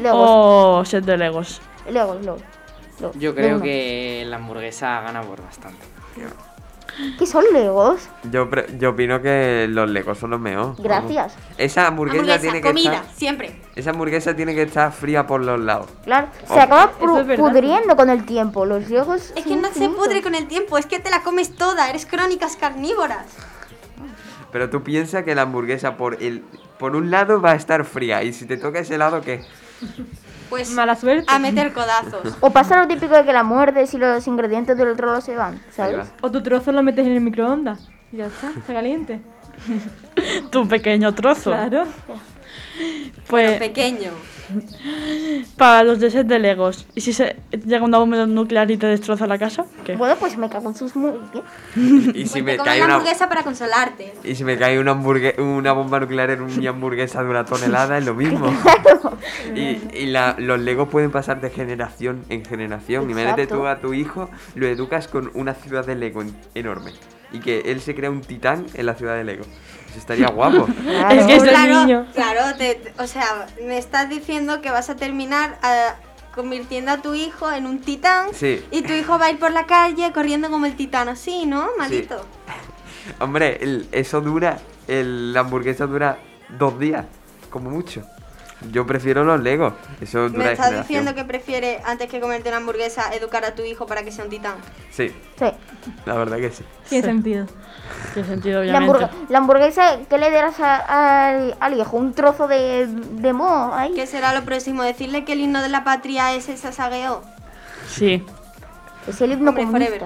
Legos. o set de Legos. Legos, Legos. Legos. Yo creo Legos. que la hamburguesa gana por bastante. ¿Qué son Legos? Yo, pre- yo opino que los Legos son los mejores. Gracias. Esa hamburguesa, Hamburguesa, tiene que comida, estar. siempre. Esa hamburguesa tiene que estar fría por los lados. Claro. Se acaba Eso verdad. pudriendo con el tiempo. Los Legos. Es son que no se infinitos. pudre con el tiempo, es que te la comes toda, eres crónicas carnívoras. Pero tú piensas que la hamburguesa por el por un lado va a estar fría y si te toca ese lado ¿qué? Pues Mala suerte. a meter codazos. O pasa lo típico de que la muerdes y los ingredientes del otro lado se van, ¿sabes? O tu trozo lo metes en el microondas. Y ya está, está caliente. <laughs> Tu pequeño trozo. Claro. Pues, Pequeño. <laughs> para los de set de Legos, ¿y si se llega una bomba nuclear y te destroza la casa? ¿Qué? Bueno, pues me cago en sus. Y si Pues me cae una hamburguesa para consolarte. y si me cae una hamburgue- una bomba nuclear en mi hamburguesa de una tonelada es lo mismo. <laughs> y y la- los Legos pueden pasar de generación en generación. Imagínate tú a tu hijo lo educas con una ciudad de Lego en- enorme y que él se crea un titán en la ciudad de Lego. Eso estaría guapo. <laughs> Claro. Es que es claro, niño. claro, te- o sea, me estás diciendo que vas a terminar ah, convirtiendo a tu hijo en un titán Sí. y tu hijo va a ir por la calle corriendo como el titán así, ¿no? Malito. <laughs> Hombre, el- eso dura, el- la hamburguesa dura dos días, como mucho. Yo prefiero los Legos. Eso dura Me estás diciendo que prefiere, antes que comerte una hamburguesa, educar a tu hijo para que sea un titán. Sí, Sí. la verdad que sí. Tiene Sí. sentido. Tiene sentido, La, obviamente. hamburg- la hamburguesa, ¿qué le darás a- al- al hijo? ¿Un trozo de, de moho ahí? ¿Qué será lo próximo? ¿Decirle que el himno de la patria es el sasagueo? Sí. Es el himno Hombre.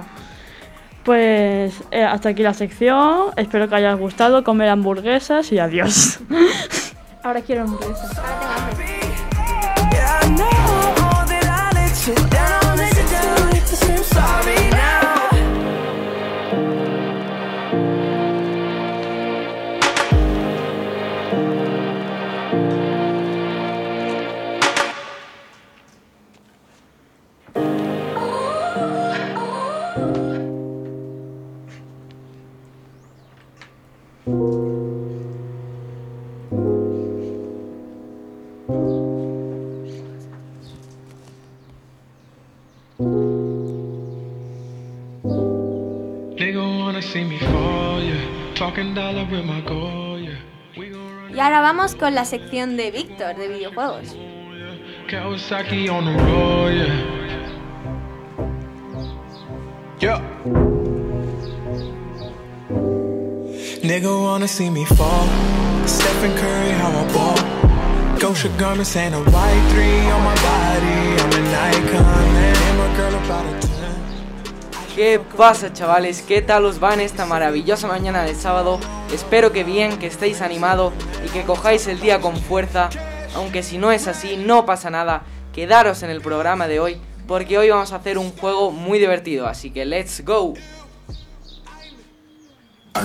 Pues eh, hasta aquí la sección. Espero que haya gustado comer hamburguesas y adiós. <laughs> Ahora quiero hamburguesa. Yeah, I know Y ahora vamos con la sección de Víctor de videojuegos. Kawasaki on the road, yeah. Yeah. Nigga wanna see me fall. Stephen Curry, how I ball. Gosha garments and a white three on my body. I'm an icon, man. And my girl about a 10. ¿Qué pasa chavales? ¿Qué tal os va en esta maravillosa mañana de sábado? Espero que bien, que estéis animados y que cojáis el día con fuerza. Aunque si no es así, no pasa nada. Quedaros en el programa de hoy porque hoy vamos a hacer un juego muy divertido. Así que let's go. I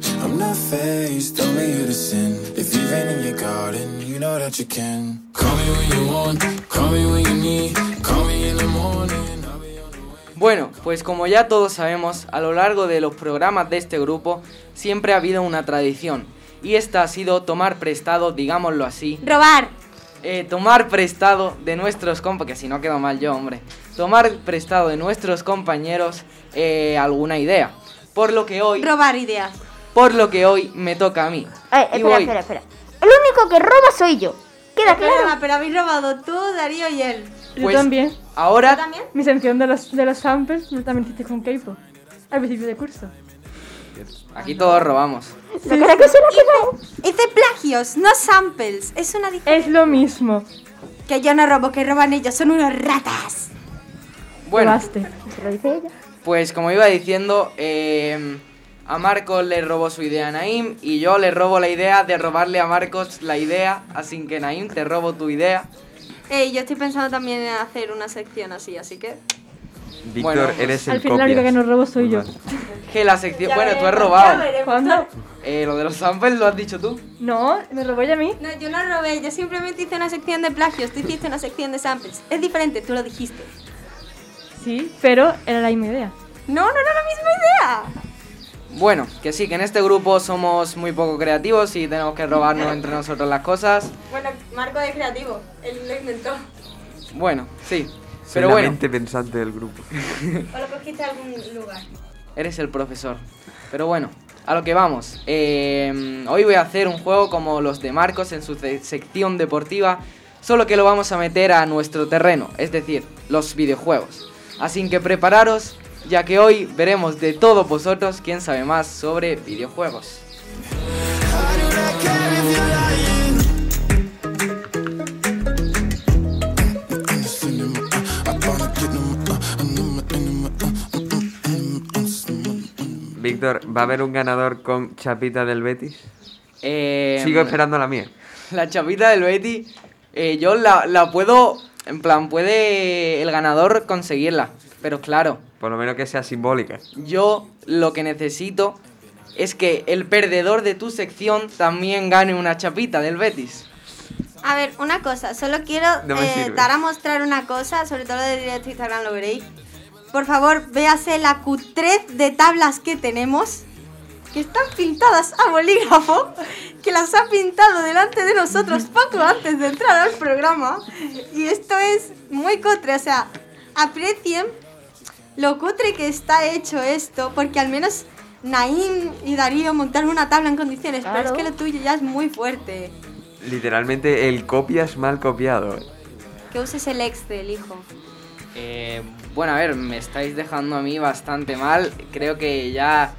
I'm not faced, only you to sin. If you've been in your garden, you know that you can. Call me when you want, call me when you need. Call me in the morning. I'll be on the way. Bueno, pues como ya todos sabemos, a lo largo de los programas de este grupo siempre ha habido una tradición. Y esta ha sido tomar prestado, digámoslo así, Robar. eh, tomar prestado de nuestros compañeros, que si no quedo mal yo, hombre, tomar prestado de nuestros compañeros eh, alguna idea. Por lo que hoy, Robar ideas. Por lo que hoy me toca a mí. Ay, Y espera, voy. espera, espera. El único que roba soy yo. ¿Queda claro? Pero habéis robado tú, Darío y él. Yo Pues, también. ¿Tú Ahora, también? Mi sección de los, de los samples, ¿no también hiciste con K-pop? al principio de curso. Aquí todos robamos. ¿Lo que era que que Hice plagios, no samples. Es una diferencia. Es lo mismo. Que yo no robo, que roban ellos. Son unos ratas. Bueno, Probaste. Se lo dice ella. pues como iba diciendo, eh, a Marcos le robó su idea a Naim y yo le robo la idea de robarle a Marcos la idea. Así que Naim, te robo tu idea. Ey, yo estoy pensando también en hacer una sección así, así que. Víctor, Bueno, eres el Al final la única que copias. no robo soy yo. <laughs> Que la sección... Ya bueno, tú has veremos, ya robado. veremos. ¿Cuándo? Eh, lo de los samples lo has dicho tú. No, me robó ella a mí. No, yo no robé, yo simplemente hice una sección de plagios. Tú hiciste una sección de samples. Es diferente, tú lo dijiste. Sí, pero era la misma idea. No, no era la misma idea. Bueno, que sí, que en este grupo somos muy poco creativos y tenemos que robarnos <laughs> entre nosotros las cosas. Bueno, Marco es creativo, él lo inventó. Bueno, sí. Soy Pero la bueno, mente pensante del grupo. <laughs> O lo cogiste de algún lugar. eres el profesor. Pero bueno, a lo que vamos. Eh, hoy voy a hacer un juego como los de Marcos en su se- sección deportiva, solo que lo vamos a meter a nuestro terreno, es decir, los videojuegos. Así que prepararos, ya que hoy veremos de todos vosotros quién sabe más sobre videojuegos. Víctor, ¿va a haber un ganador con chapita del Betis? Eh, Sigo esperando la mía. La chapita del Betty, eh, yo la, la puedo, en plan, puede el ganador conseguirla. Pero claro, Por lo menos que sea simbólica. yo lo que necesito es que el perdedor de tu sección también gane una chapita del Betis. A ver, una cosa, solo quiero No me eh, dar a mostrar una cosa, sobre todo lo de directo Instagram lo veréis. Por favor, véase la cutrez de tablas que tenemos, que están pintadas a bolígrafo, que las ha pintado delante de nosotros <laughs> poco antes de entrar al programa. Y esto es muy cutre, o sea, aprecien lo cutre que está hecho esto, porque al menos Naim y Darío montaron una tabla en condiciones, pero es que lo tuyo ya es muy fuerte. Literalmente el copias mal copiado. Que uses el Excel, hijo. Eh, bueno, a ver, me estáis dejando a mí bastante mal. Creo que ya...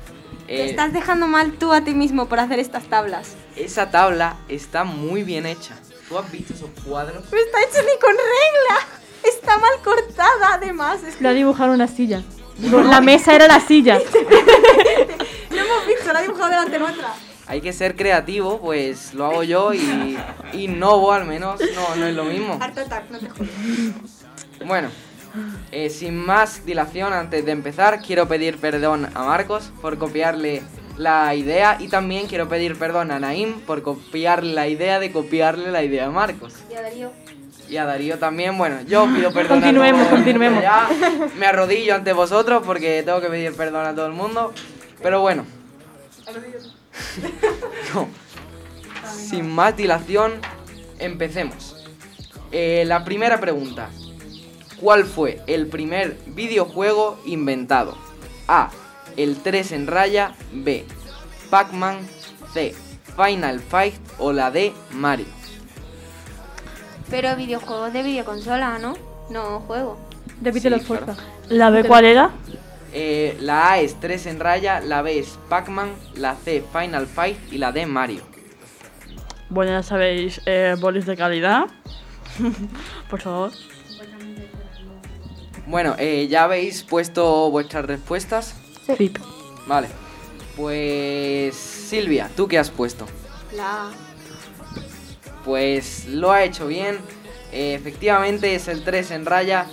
Te eh, estás dejando mal tú a ti mismo por hacer estas tablas. esa tabla está muy bien hecha. ¿Tú has visto esos cuadros? No está hecho ni con regla. Está mal cortada, además. Es que Lo ha dibujado una silla. La mesa era la silla. <laughs> no hemos visto, la ha dibujado delante nuestra. Hay que ser creativo, pues lo hago yo y innovo al menos. No, no es lo mismo. No te jodas. Bueno, eh, sin más dilación, antes de empezar, quiero pedir perdón a Marcos por copiarle la idea y también quiero pedir perdón a Naim por copiarle la idea de copiarle la idea a Marcos. Y a Darío. Y a Darío también, bueno, yo pido perdón Continuemos, a continuemos. ya. me arrodillo ante vosotros porque tengo que pedir perdón a todo el mundo. Pero bueno. <laughs> No. Sin más dilación, empecemos. Eh, la primera pregunta. ¿Cuál fue el primer videojuego inventado? A. El 3 en raya. B. Pac-Man. C. Final Fight o la D. Mario. Pero videojuegos de videoconsola, ¿no? No juego. Repítelo, Sí, claro. ¿La B cuál era? Eh, la A es 3 en raya, la B es Pac-Man, la C Final Fight y la D Mario. Bueno, ya sabéis, eh, bolis de calidad. <laughs> Por favor. Bueno, eh, ya habéis puesto vuestras respuestas. Sí. Vale. Pues Silvia, ¿tú qué has puesto? La Pues lo ha hecho bien. Eh, efectivamente es el 3 en raya.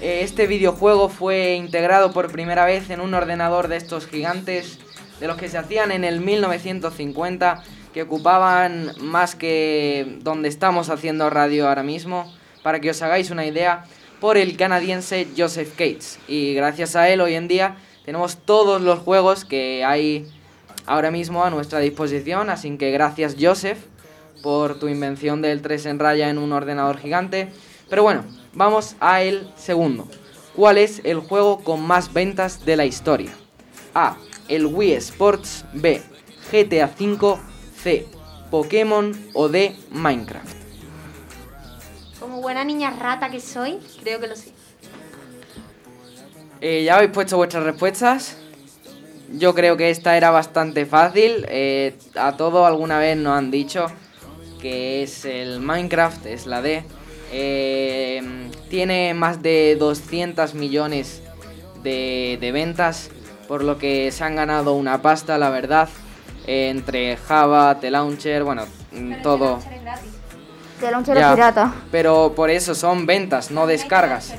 Eh, este videojuego fue integrado por primera vez en un ordenador de estos gigantes, de los que se hacían en el 1950, que ocupaban más que donde estamos haciendo radio ahora mismo, para que os hagáis una idea, por el canadiense Joseph Cates. Y gracias a él hoy en día tenemos todos los juegos que hay ahora mismo a nuestra disposición, así que gracias Joseph por tu invención del 3 en raya en un ordenador gigante. Pero bueno, vamos a el segundo. ¿Cuál es el juego con más ventas de la historia? A. El Wii Sports. B. GTA V. C. Pokémon o D. Minecraft. Como buena niña rata que soy, creo que lo sé. Eh, ¿Ya habéis puesto vuestras respuestas? yo creo que esta era bastante fácil. eh, a todo alguna vez nos han dicho que es el Minecraft, es la D. Eh, tiene más de 200 millones de, de ventas, por lo que se han ganado una pasta, la verdad. eh, entre Java, T-Launcher, bueno, mm, todo. De launcher Ya, pirata. Pero por eso son ventas, no descargas.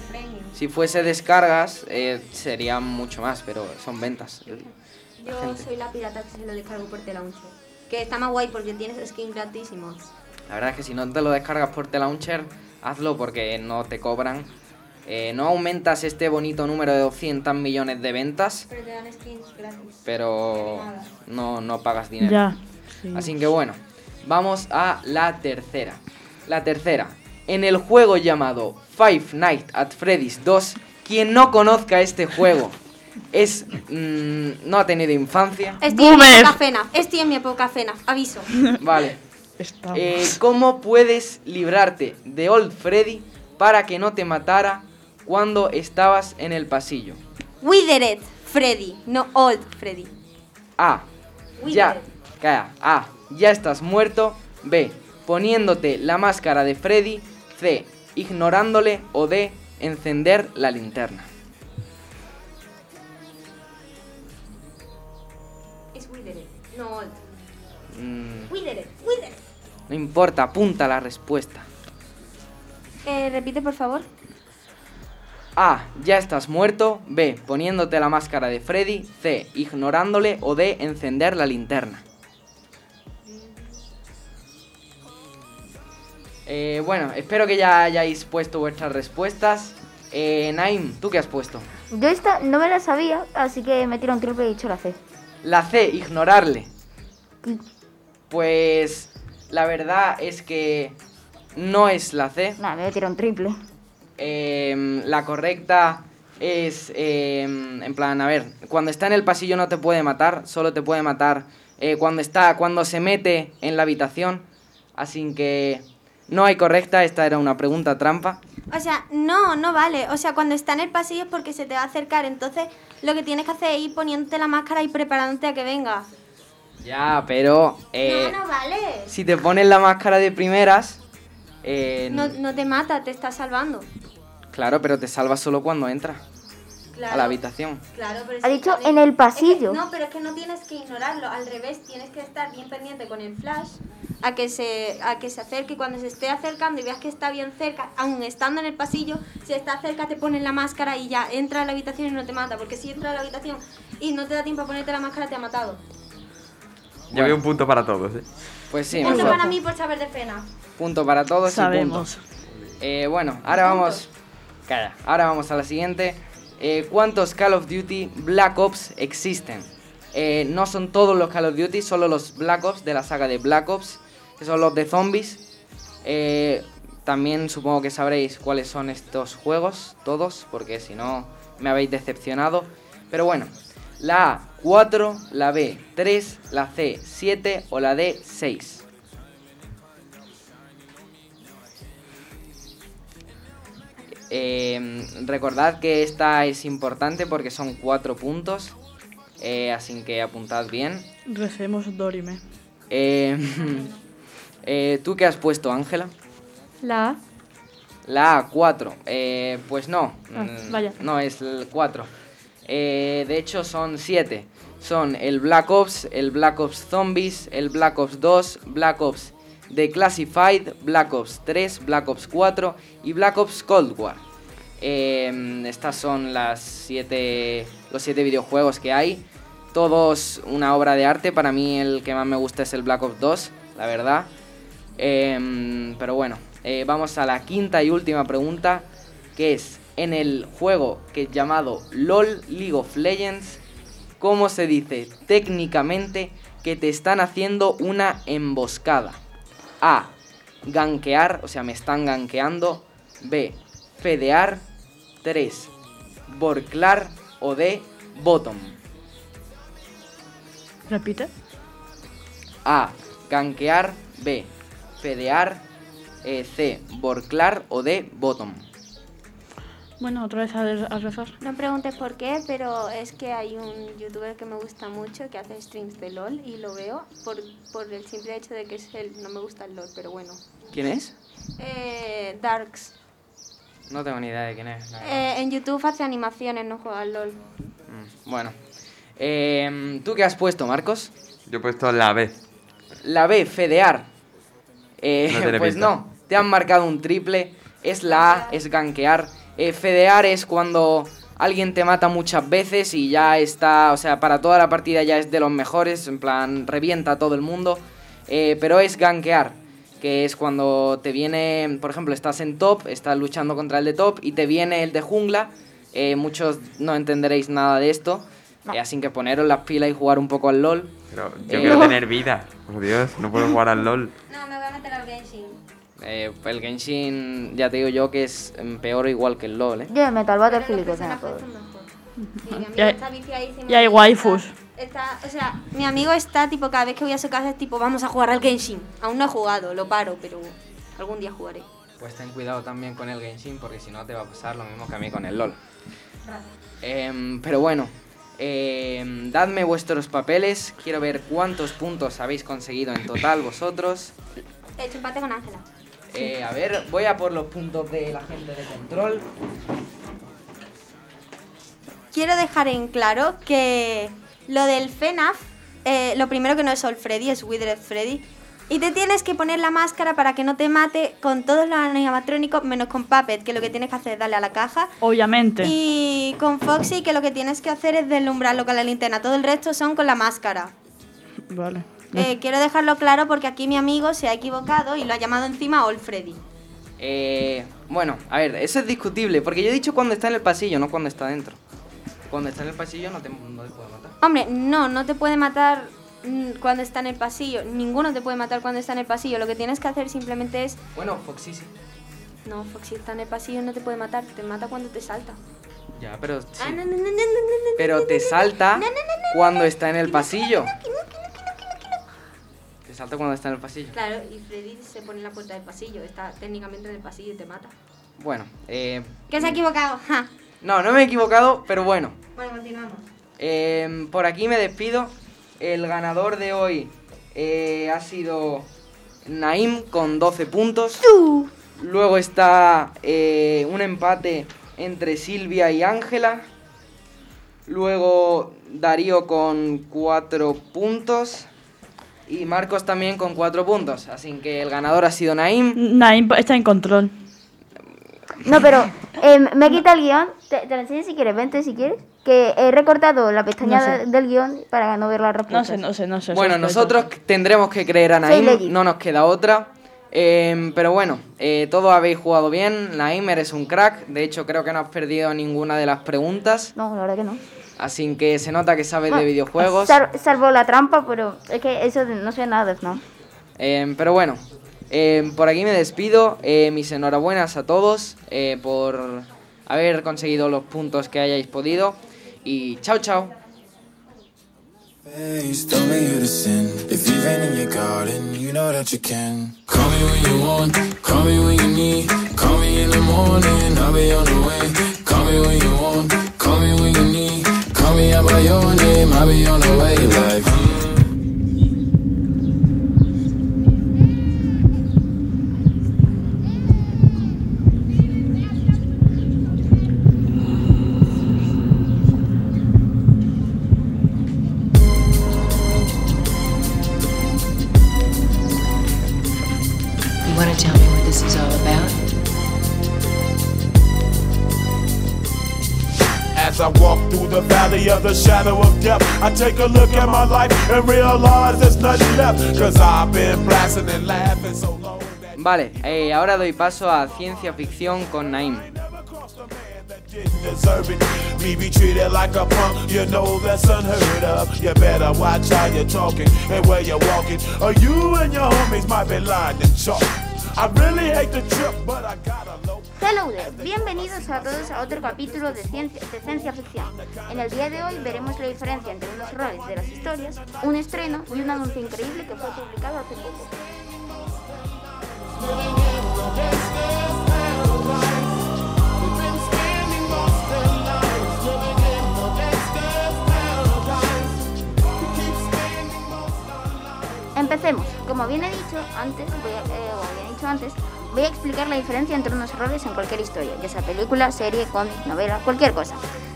Si fuese descargas, eh, serían mucho más, pero son ventas. Yo soy la pirata que se lo descargo por T-Launcher. Que está más guay porque tienes skins gratísimos. La verdad es que si no te lo descargas por T-Launcher, hazlo porque no te cobran. Eh, no aumentas este bonito número de 200 millones de ventas, Pero te dan skins gratis. pero no, no pagas dinero. Ya. sí. Así que bueno, vamos a la tercera. La tercera. En el juego llamado Five Nights at Freddy's 2, quien no conozca este juego <laughs> es mm, no ha tenido infancia. Estoy en mi época FENAF. Estoy en mi época FENAF. Aviso. <laughs> Vale. Estamos. Eh, ¿Cómo puedes librarte de Old Freddy para que no te matara cuando estabas en el pasillo? Withered Freddy, no Old Freddy. A. Ya. Calla. A. Ya estás muerto. B. Poniéndote la máscara de Freddy. C. Ignorándole. O D. Encender la linterna. No. Mm, no importa, apunta la respuesta. Eh, repite, por favor. A. Ya estás muerto. B. Poniéndote la máscara de Freddy. C. Ignorándole. O D. Encender la linterna. Eh, bueno, espero que ya hayáis puesto vuestras respuestas. Eh, Naim, ¿tú qué has puesto? Yo esta no me la sabía, así que me tiro un triple y he dicho la C. La C, ignorarle. Pues la verdad es que no es la C. Nada, me voy a tirar un triple. Em, la correcta es, em, en plan, a ver, cuando está en el pasillo no te puede matar, solo te puede matar eh, cuando está, cuando se mete en la habitación. Así que no hay correcta, esta era una pregunta trampa. O sea, no, no vale. O sea, cuando está en el pasillo es porque se te va a acercar. Entonces, lo que tienes que hacer es ir poniéndote la máscara y preparándote a que venga. Ya, pero eh, no, no vale. si te pones la máscara de primeras, eh, No, no te mata, te está salvando. claro, pero te salvas solo cuando entra a Claro. la habitación. Claro, pero Ha dicho en el Es que- pasillo. no, pero es que no tienes que ignorarlo, al revés, tienes que estar bien pendiente con el flash a que se a que se acerque y cuando se esté acercando y veas que está bien cerca, aun estando en el pasillo, si está cerca te pones la máscara y ya entra a la habitación y no te mata, porque si entra a la habitación y no te da tiempo a ponerte la máscara te ha matado. Yo veo un punto para todos, ¿eh? Pues sí, Punto para mí por saber de pena. Punto para todos y Sabemos. punto. Eh, bueno, ahora vamos. Calla. Ahora vamos a la siguiente. Eh, ¿Cuántos Call of Duty Black Ops existen? Eh, no son todos los Call of Duty, solo los Black Ops de la saga de Black Ops, que son los de zombies. Eh, también supongo que sabréis cuáles son estos juegos, todos, porque si no me habéis decepcionado. Pero bueno, la A 4, la B 3, la C 7 o la D 6. Eh, recordad que esta es importante porque son cuatro puntos, eh, así que apuntad bien. Recemos Dorime. Eh, <laughs> eh, ¿Tú qué has puesto, Ángela? La A. La A4. Eh, pues no, Ah, mm, vaya. no es el 4. Eh, de hecho son 7. Son el Black Ops, el Black Ops Zombies, el Black Ops 2, Black Ops The Classified, Black Ops 3, Black Ops 4 y Black Ops Cold War. Eh, estas son las siete, los 7 videojuegos que hay. Todos una obra de arte. Para mí el que más me gusta es el Black Ops 2, la verdad. Em, pero bueno, eh, vamos a la quinta y última pregunta, que es, en el juego que es llamado LOL League of Legends, ¿cómo se dice técnicamente que te están haciendo una emboscada? A. Gankear, o sea, me están gankeando. B. Fedear. 3. Borclar. O D. Bottom. Repite. A. Gankear. B. Fedear. eh, C. Borclar. O D. Bottom. Bueno, otra vez a, rezar. No preguntes por qué, pero es que hay un youtuber que me gusta mucho que hace streams de LOL y lo veo por, por el simple hecho de que es el, no me gusta el LOL, pero bueno. ¿Quién es? Eh, Darks. No tengo ni idea de quién es. Eh, en YouTube hace animaciones, no juega al LOL. Mm, Bueno. Em, ¿Tú qué has puesto, Marcos? Yo he puesto la B. La B, fedear. Eh, No pues pinta. no, te han marcado un triple. Es la A, es gankear. Eh, fedear es cuando alguien te mata muchas veces y ya está, o sea, para toda la partida ya es de los mejores, en plan, revienta a todo el mundo. Eh, pero es gankear, que es cuando te viene, por ejemplo, estás en top, estás luchando contra el de top y te viene el de jungla. Eh, muchos no entenderéis nada de esto, eh, así que poneros las pilas y jugar un poco al LOL. Pero yo Eh, quiero no. tener vida. Por Dios, no puedo jugar al LOL. No, me voy a meter al Genshin. Eh, el Genshin, ya te digo yo que es mm, peor o igual que el LoL, ¿eh? Yo me meto al Battlefield que sea todo. <laughs> Y hay, y hay waifus. Está, o sea, mi amigo está tipo, cada vez que voy a su casa es tipo, vamos a jugar al Genshin. Aún no he jugado, lo paro, pero algún día jugaré. Pues ten cuidado también con el Genshin porque si no te va a pasar lo mismo que a mí con el LoL. Em, pero bueno, em, dadme vuestros papeles. Quiero ver cuántos puntos habéis conseguido en total vosotros. He hecho empate con Ángela. Eh, a ver, voy a por los puntos de la gente de control. Quiero dejar en claro que lo del FNAF, eh, lo primero que no es All Freddy, es Withered Freddy. Y te tienes que poner la máscara para que no te mate con todos los animatrónicos, menos con Puppet, que lo que tienes que hacer es darle a la caja. Obviamente. Y con Foxy, que lo que tienes que hacer es deslumbrarlo con la linterna. Todo el resto son con la máscara. Vale. Eh, quiero dejarlo claro porque aquí mi amigo se ha equivocado y lo ha llamado encima All Freddy. Eh, bueno, a ver, eso es discutible porque yo he dicho cuando está en el pasillo, no cuando está dentro. Cuando está en el pasillo no te, no te puede matar. Hombre, no, no te puede matar mm, cuando está en el pasillo. Ninguno te puede matar cuando está en el pasillo. Lo que tienes que hacer simplemente es... Bueno, Foxy sí. No, Foxy está en el pasillo no te puede matar. Te mata cuando te salta. Ya, pero sí. Ah, no, no, no, Pero te salta cuando está en el pasillo. Salta cuando está en el pasillo. Claro, y Freddy se pone en la puerta del pasillo. Está técnicamente en el pasillo y te mata. Bueno, eh, Que se ha equivocado. Ja. no, no me he equivocado, pero bueno. Bueno, continuamos. Eh, por aquí me despido. El ganador de hoy eh, ha sido Naim con 12 puntos. Luego está eh, un empate entre Silvia y Ángela. Luego Darío con 4 puntos. Y Marcos también con 4 puntos. Así que el ganador ha sido Naim. Naim está en control. No, pero eh, me quita el guion. Te, te lo enseño si quieres, vente si quieres. Que he recortado la pestaña No sé. del guion para no ver la No respuesta. sé, no sé, no sé. Bueno, eso nosotros tendremos que creer a Naim, no nos queda otra. Em, pero bueno, eh, todos habéis jugado bien. Naim, eres un crack. De hecho, creo que no has perdido ninguna de las preguntas. No, la verdad que no. Así que se nota que sabes de Bueno, videojuegos. sal- salvo la trampa, pero es que eso no sé nada de FNAF. Em, pero bueno, em, por aquí me despido. Eh, mis enhorabuenas a todos eh, por haber conseguido los puntos que hayáis podido. Y chao, chao. Call me when you want, call me when you need. I'm by your name, I be on the way like the shadow of death, I take a look at my life and realize there's nothing left. Cause I've been blasting and laughing so long. Vale, eh, ahora doy paso a ciencia ficción con Naim. Deserve it. Me be treated like a punk, you know that's unheard of. You better watch how you're talking and where you're walking, or you and your homies might be lying and chalk. I really hate the trip, but I gotta. Hello there, bienvenidos a todos a otro capítulo de ciencia, de ciencia ficción. En el día de hoy veremos la diferencia entre unos roles de las historias, un estreno y un anuncio increíble que fue publicado hace poco. Empecemos. Como bien dicho antes, voy como bien he dicho antes, voy a explicar la diferencia entre unos roles en cualquier historia, ya sea película, serie, cómic, novela, cualquier cosa.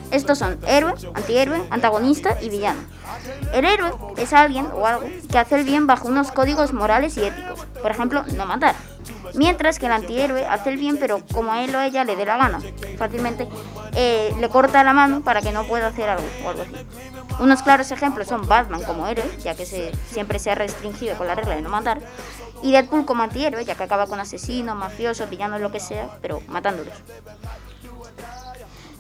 Estos son héroe, antihéroe, antagonista y villano. El héroe es alguien o algo que hace el bien bajo unos códigos morales y éticos. Por ejemplo, no matar. Mientras que el antihéroe hace el bien, pero como a él o a ella le dé la gana. Fácilmente eh, le corta la mano para que no pueda hacer algo o algo así. Unos claros ejemplos son Batman como héroe, ya que se, siempre se ha restringido con la regla de no matar, y Deadpool como antihéroe, ya que acaba con asesinos, mafiosos, villanos, lo que sea, pero matándolos.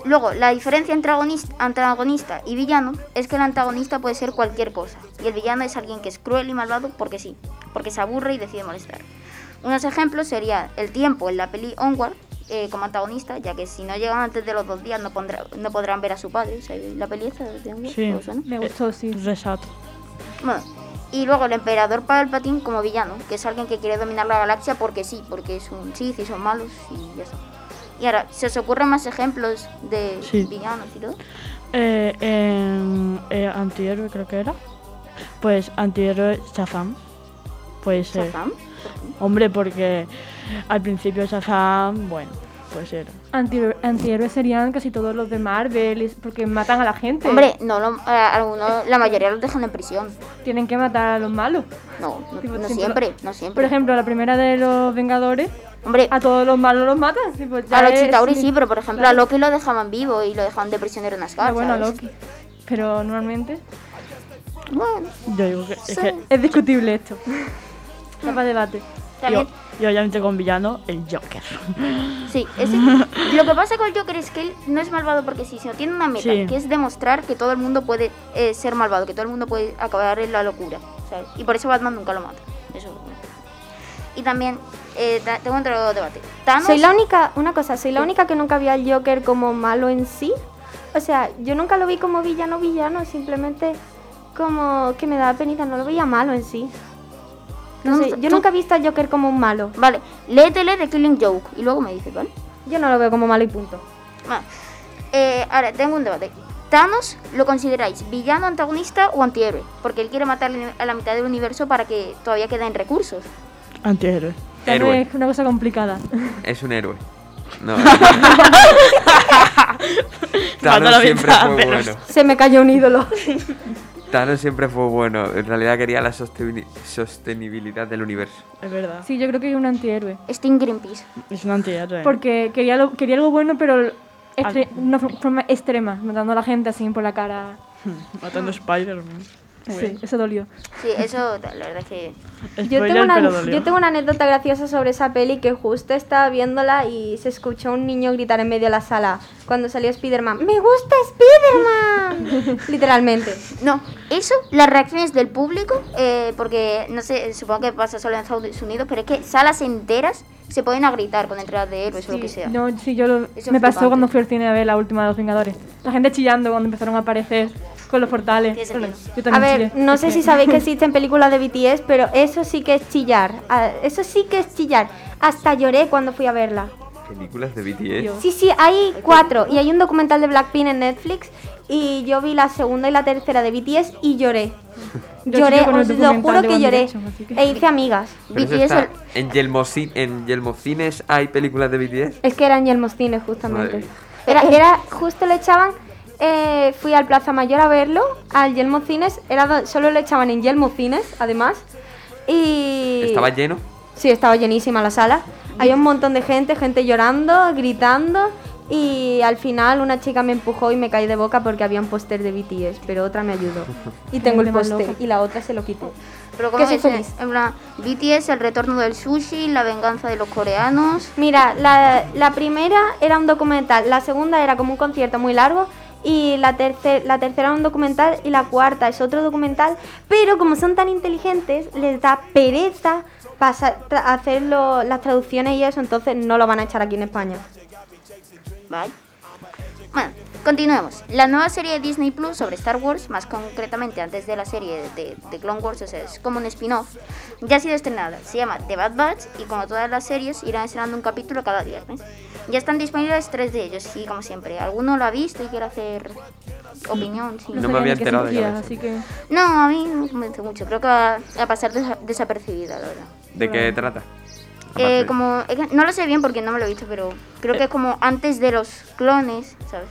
Luego, la diferencia entre agonista- antagonista y villano es que el antagonista puede ser cualquier cosa y el villano es alguien que es cruel y malvado porque sí, porque se aburre y decide molestar. Unos ejemplos sería el tiempo en la peli Onward eh, como antagonista, ya que si no llegan antes de los dos días no, pondrá- no podrán ver a su padre. O sea, la peli esta de Onward, Sí. Me gustó, sí. Resat. Bueno, y luego el emperador Palpatine como villano, que es alguien que quiere dominar la galaxia porque sí, porque es un Sith y son malos y ya está. Y ahora, ¿se os ocurren más ejemplos de Sí. villanos y todo? Eh, en, eh, antihéroe creo que era. Pues antihéroe Shazam. Puede ser. ¿Shazam? Hombre, porque al principio Shazam, bueno, pues era. Anti antihéroes serían casi todos los de Marvel, porque matan a la gente. Hombre, no, lo- eh, algunos, la mayoría los dejan en prisión. Tienen que matar a los malos. No, no, Tipo, no siempre- siempre, no siempre. Por ejemplo, la primera de los Vengadores, Hombre, a todos los malos los matan. tipo, ya a los Chitauri sí, pero por ejemplo Claro. a Loki lo dejaban vivo y lo dejaban de prisionero en Ah, Asgard, bueno, a ¿sabes? Loki. Pero normalmente Bueno, Yo digo que es Sí. que es discutible esto. <laughs> Da para debate. También, y obviamente con villano, el Joker. <laughs> sí, ese- lo que pasa con el Joker es que él no es malvado porque sí, sino tiene una meta, Sí. que es demostrar que todo el mundo puede eh, ser malvado, que todo el mundo puede acabar en la locura, ¿sabes? Y por eso Batman nunca lo mata. Eso. Y también, eh, tengo otro debate. Thanos, Soy la única, una cosa, soy la única que nunca vi al Joker como malo en sí. O sea, yo nunca lo vi como villano villano, simplemente como que me daba penita, no lo veía malo en sí. No Tú- sé, yo tú- nunca he visto al Joker como un malo. Vale, léetele de Killing Joke y luego me dices, ¿vale? Yo no lo veo como malo y punto. Bueno, eh, ahora tengo un debate. ¿Thanos lo consideráis villano, antagonista o antihéroe? Porque él quiere matar a la mitad del universo para que todavía queden recursos. Antihéroe. Héroe. es una cosa complicada. Es un héroe. No. <laughs> Thanos siempre fue bueno. Se me cayó un ídolo. <laughs> Thanos siempre fue bueno. En realidad quería la sosteni- sostenibilidad del universo. Es verdad. Sí, yo creo que es un antihéroe. Sting Greenpeace. Es un antihéroe. Porque quería, lo- quería algo bueno, pero de una for- forma extrema, matando a la gente así por la cara. <laughs> Matando a Spider-Man. Sí, eso dolió. Sí, eso, la verdad es que... Yo tengo, una, yo tengo una anécdota graciosa sobre esa peli que justo estaba viéndola y se escuchó un niño gritar en medio de la sala cuando salió Spider-Man. ¡Me gusta Spider-Man! <laughs> Literalmente. No, eso, las reacciones del público, eh, porque no sé, supongo que pasa solo en Estados Unidos, pero es que salas enteras se pueden a gritar con entradas de héroes o lo que sea. No, sí, yo lo- me pasó cuando fui al cine a ver la última de los Vengadores. La gente chillando cuando empezaron a aparecer con los portales. Bueno, yo A ver, chillé. no sé si sabéis que <laughs> existen películas de BTS, pero eso sí que es chillar. Ah, Eso sí que es chillar. Hasta lloré cuando fui a verla. Películas de BTS. Sí, sí, hay cuatro. Y hay un documental de Blackpink en Netflix. Y yo vi la segunda y la tercera de BTS y lloré. Yo lloré, os lo juro que lloré. Que- E hice amigas. BTS el- en, Yelmoci- en Yelmocines hay películas de BTS. Es que era en Yelmocines, justamente. Era, era, justo le echaban, eh, fui al Plaza Mayor a verlo, al Yelmocines, era solo le echaban en Yelmocines, además. Y... ¿Estaba lleno? Sí, estaba llenísima la sala. Había un montón de gente, gente llorando, gritando. Y al final una chica me empujó y me caí de boca porque había un póster de BTS, pero otra me ayudó. <laughs> Y tengo el póster y la otra se lo quitó. Pero como soy dice, feliz. en plan, BTS, el retorno del sushi, la venganza de los coreanos. Mira, la, la primera era un documental, la segunda era como un concierto muy largo y la, terce- la tercera era un documental y la cuarta es otro documental, pero como son tan inteligentes les da pereza pasar, tra- hacer lo- las traducciones y eso, entonces no lo van a echar aquí en España. Bye. Bueno, continuemos. La nueva serie de Disney Plus sobre Star Wars, más concretamente antes de la serie de, de Clone Wars, o sea, es como un spin-off, ya ha sido estrenada. Se llama The Bad Batch y como todas las series irán estrenando un capítulo cada viernes. Ya están disponibles tres de ellos y como siempre, ¿alguno lo ha visto y quiere hacer opinión. Sí. No me había enterado de que... No, a mí no me convence mucho. Creo que va a pasar desa- desapercibida, la verdad. ¿De qué trata? Eh, como, es que no lo sé bien porque no me lo he visto, pero creo que es como antes de los clones, ¿sabes?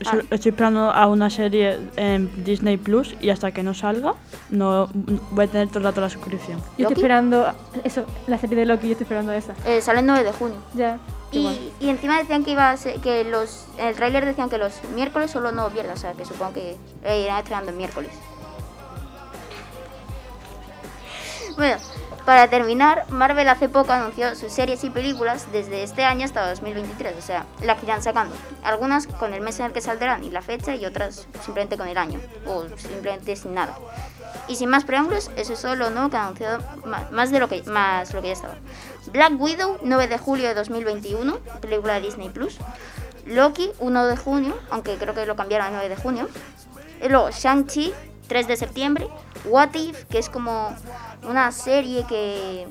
Estoy, estoy esperando a una serie en Disney Plus y hasta que no salga, no voy a tener todo el rato la suscripción. Yo estoy esperando eso, la serie de Loki, yo estoy esperando esa. Eh, sale el 9 de junio. Ya. Y, y encima decían que iba a ser, que los, en el tráiler decían que los miércoles son los nuevos viernes, o sea que supongo que eh, irán estrenando el miércoles. Bueno, para terminar, Marvel hace poco anunció sus series y películas desde este año hasta 2023, o sea, las que irán sacando. Algunas con el mes en el que saldrán y la fecha y otras simplemente con el año o simplemente sin nada. Y sin más preámbulos, eso es todo lo nuevo que ha anunciado más de lo que más lo que ya estaba. Black Widow, 9 de julio de 2021, película de Disney Plus. Loki, 1 de junio, aunque creo que lo cambiaron al 9 de junio. Y luego Shang-Chi, 3 de septiembre. What If, que es como una serie que,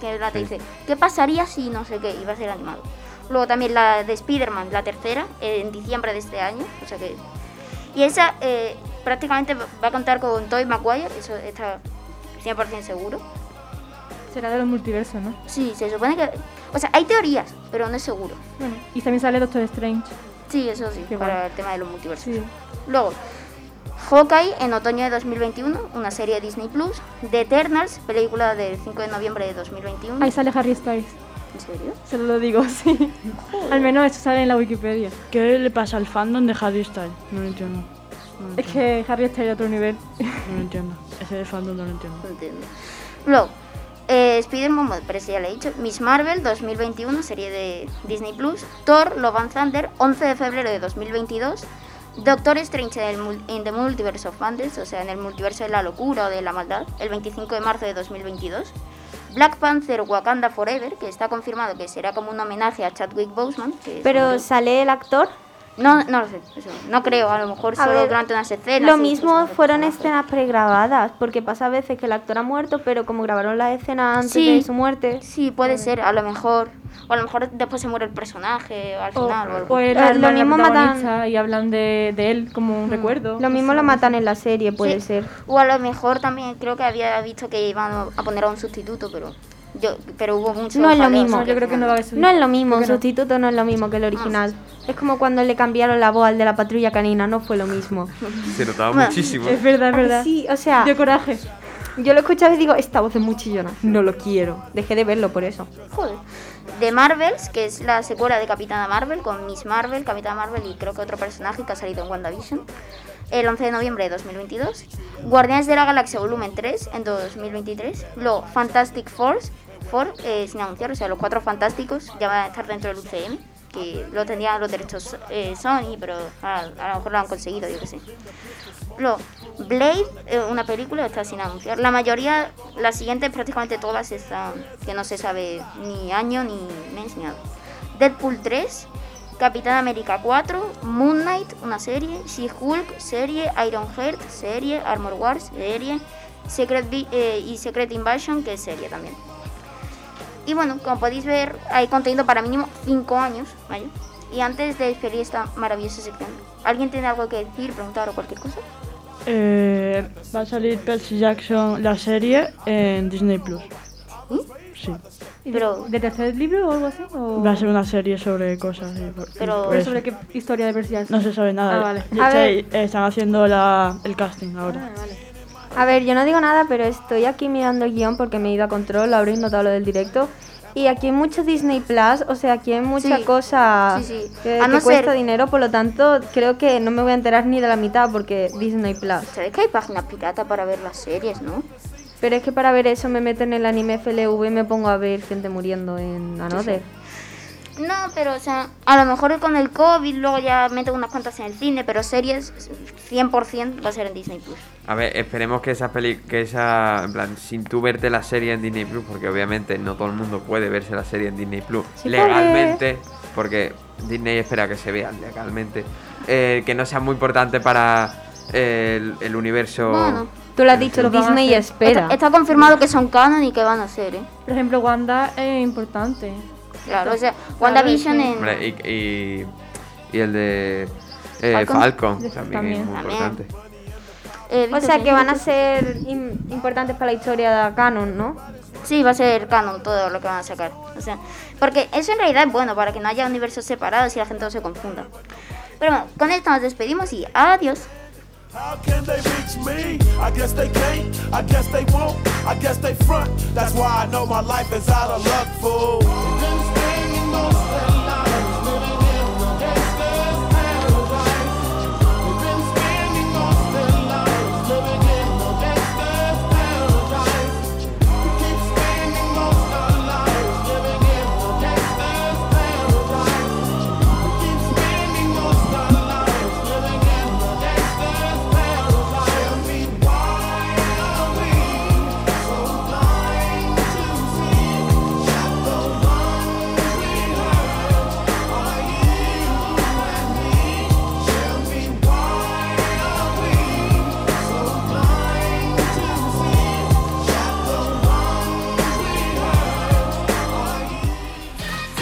que la te dice, ¿qué pasaría si no sé qué? Y va a ser animado. Luego también la de Spider-Man, la tercera, en diciembre de este año. O sea que. Y esa eh, prácticamente va a contar con Tobey Maguire, eso está 100% seguro. Será de los multiversos, ¿no? Sí, se supone que. O sea, hay teorías, pero no es seguro. Bueno, y también sale Doctor Strange. Sí, eso sí, Qué para guay. el tema de los multiversos. Sí. Luego, Hawkeye en otoño de 2021, una serie de Disney Plus. The Eternals, película del 5 de noviembre de 2021. Ahí sale Harry Styles. ¿En serio? Se lo digo, <laughs> sí. Al menos eso sale en la Wikipedia. ¿Qué le pasa al fandom de Harry Styles? No lo entiendo. No lo Es que Harry Styles es otro nivel. No lo entiendo. Ese fandom no lo entiendo. No entiendo. Luego, eh, Spider-Man, bueno, pero eso ya lo he dicho. Miss Marvel 2021, serie de Disney Plus. Thor, Love and Thunder, 11 de febrero de 2022. Doctor Strange en, the Multiverse of Madness, o sea, en el multiverso de la locura o de la maldad, el 25 de marzo de 2022. Black Panther Wakanda Forever, que está confirmado que será como un homenaje a Chadwick Boseman. que Pero sale el actor. No, no lo sé, eso, no creo, a lo mejor A solo ver, durante unas escenas. Lo mismo cosas de fueron escenas pregrabadas, porque pasa a veces que el actor ha muerto, pero como grabaron la escena antes Sí. de su muerte. Sí, puede ser, a lo mejor. O a lo mejor después se muere el personaje al O, final. O, algo. el Eh, lo mismo matan- y hablan de, de él como un recuerdo. Lo mismo lo matan en la serie, puede Sí. ser. O a lo mejor también creo que había visto que iban a poner a un sustituto, pero yo pero hubo mucho No es lo mismo. yo creo que al no va a final- haber No es lo mismo, un sustituto no es lo mismo que el original. Es como cuando le cambiaron la voz al de la patrulla canina, no fue lo mismo. <laughs> Se notaba Bueno, muchísimo. Es verdad, es ¿A que verdad. Sí, o sea, Dio coraje. yo lo escuchaba y digo, esta voz es muy chillona. No lo quiero. Dejé de verlo por eso. Joder. De Marvels, que es la secuela de Capitana Marvel, con Miss Marvel, Capitana Marvel y creo que otro personaje que ha salido en WandaVision. El 11 de noviembre de 2022. Guardianes de la Galaxia Volumen 3 en 2023. Luego Fantastic Force, Four, eh, sin anunciar, o sea, los cuatro fantásticos ya van a estar dentro del UCM. Que lo tendrían los derechos eh, Sony, pero a, a lo mejor lo han conseguido, yo qué sé. Luego, Blade, eh, una película, está sin anunciar. La mayoría, las siguientes, prácticamente todas están, que no se sabe ni año, ni mes, ni nada. Deadpool 3, Capitán América 4, Moon Knight, una serie, She-Hulk, serie, Ironheart, serie, Armor Wars, serie, Secret eh, y Secret Invasion, que es serie también. Y bueno, como podéis ver, hay contenido para mínimo 5 años, ¿vale? Y antes de despedir esta maravillosa sección, ¿alguien tiene algo que decir, preguntar o cualquier cosa? Eh, va a salir Percy Jackson, la serie, en Disney Plus. Sí. ¿Y Pero- ¿De tercer libro o algo así? O... Va a ser una serie sobre cosas. y por- y Pero- por ¿Pero eso. sobre qué historia de Percy? No se sabe nada. Ah, vale. De A hecho, ver. eh, están haciendo la, el casting ahora. Ah, vale. A ver, yo no digo nada, pero estoy aquí mirando el guion porque me he ido a control, lo habréis notado lo del directo. Y aquí hay mucho Disney Plus, o sea, aquí hay mucha Sí. cosa Sí, sí. que, A que no cuesta ser- dinero, por lo tanto, creo que no me voy a enterar ni de la mitad porque Disney Plus. ¿Sabes que hay páginas pirata para ver las series, no? Pero es que para ver eso me meto en el anime FLV y me pongo a ver gente muriendo en Another. No, pero o sea, a lo mejor con el COVID luego ya meten unas cuantas en el cine, pero series 100% va a ser en Disney Plus. A ver, esperemos que esa peli, que esa, en plan, sin tú verte la serie en Disney Plus, porque obviamente no todo el mundo puede verse la serie en Disney Plus Sí, legalmente, porque Disney espera que se vean legalmente, eh, que no sea muy importante para eh, el, el universo. Bueno, Tú lo has dicho, Lo Disney espera. Está, está confirmado que son canon y que van a ser, ¿eh? Por ejemplo, Wanda es importante. Claro, o sea, WandaVision sí. en... Hombre, y, y, y el de Eh, Falcon. Falcon, también, También. es muy También. importante. Eh, O sea que ¿tienes van a ser im- importantes para la historia de Canon, ¿no? Sí, va a ser canon todo lo que van a sacar. O sea, porque eso en realidad es bueno para que no haya universos separados y la gente no se confunda. Pero bueno, con esto nos despedimos y adiós. How can they reach me? I guess they can't, I guess they won't, I guess they front. That's why I know my life is out of luck, fool.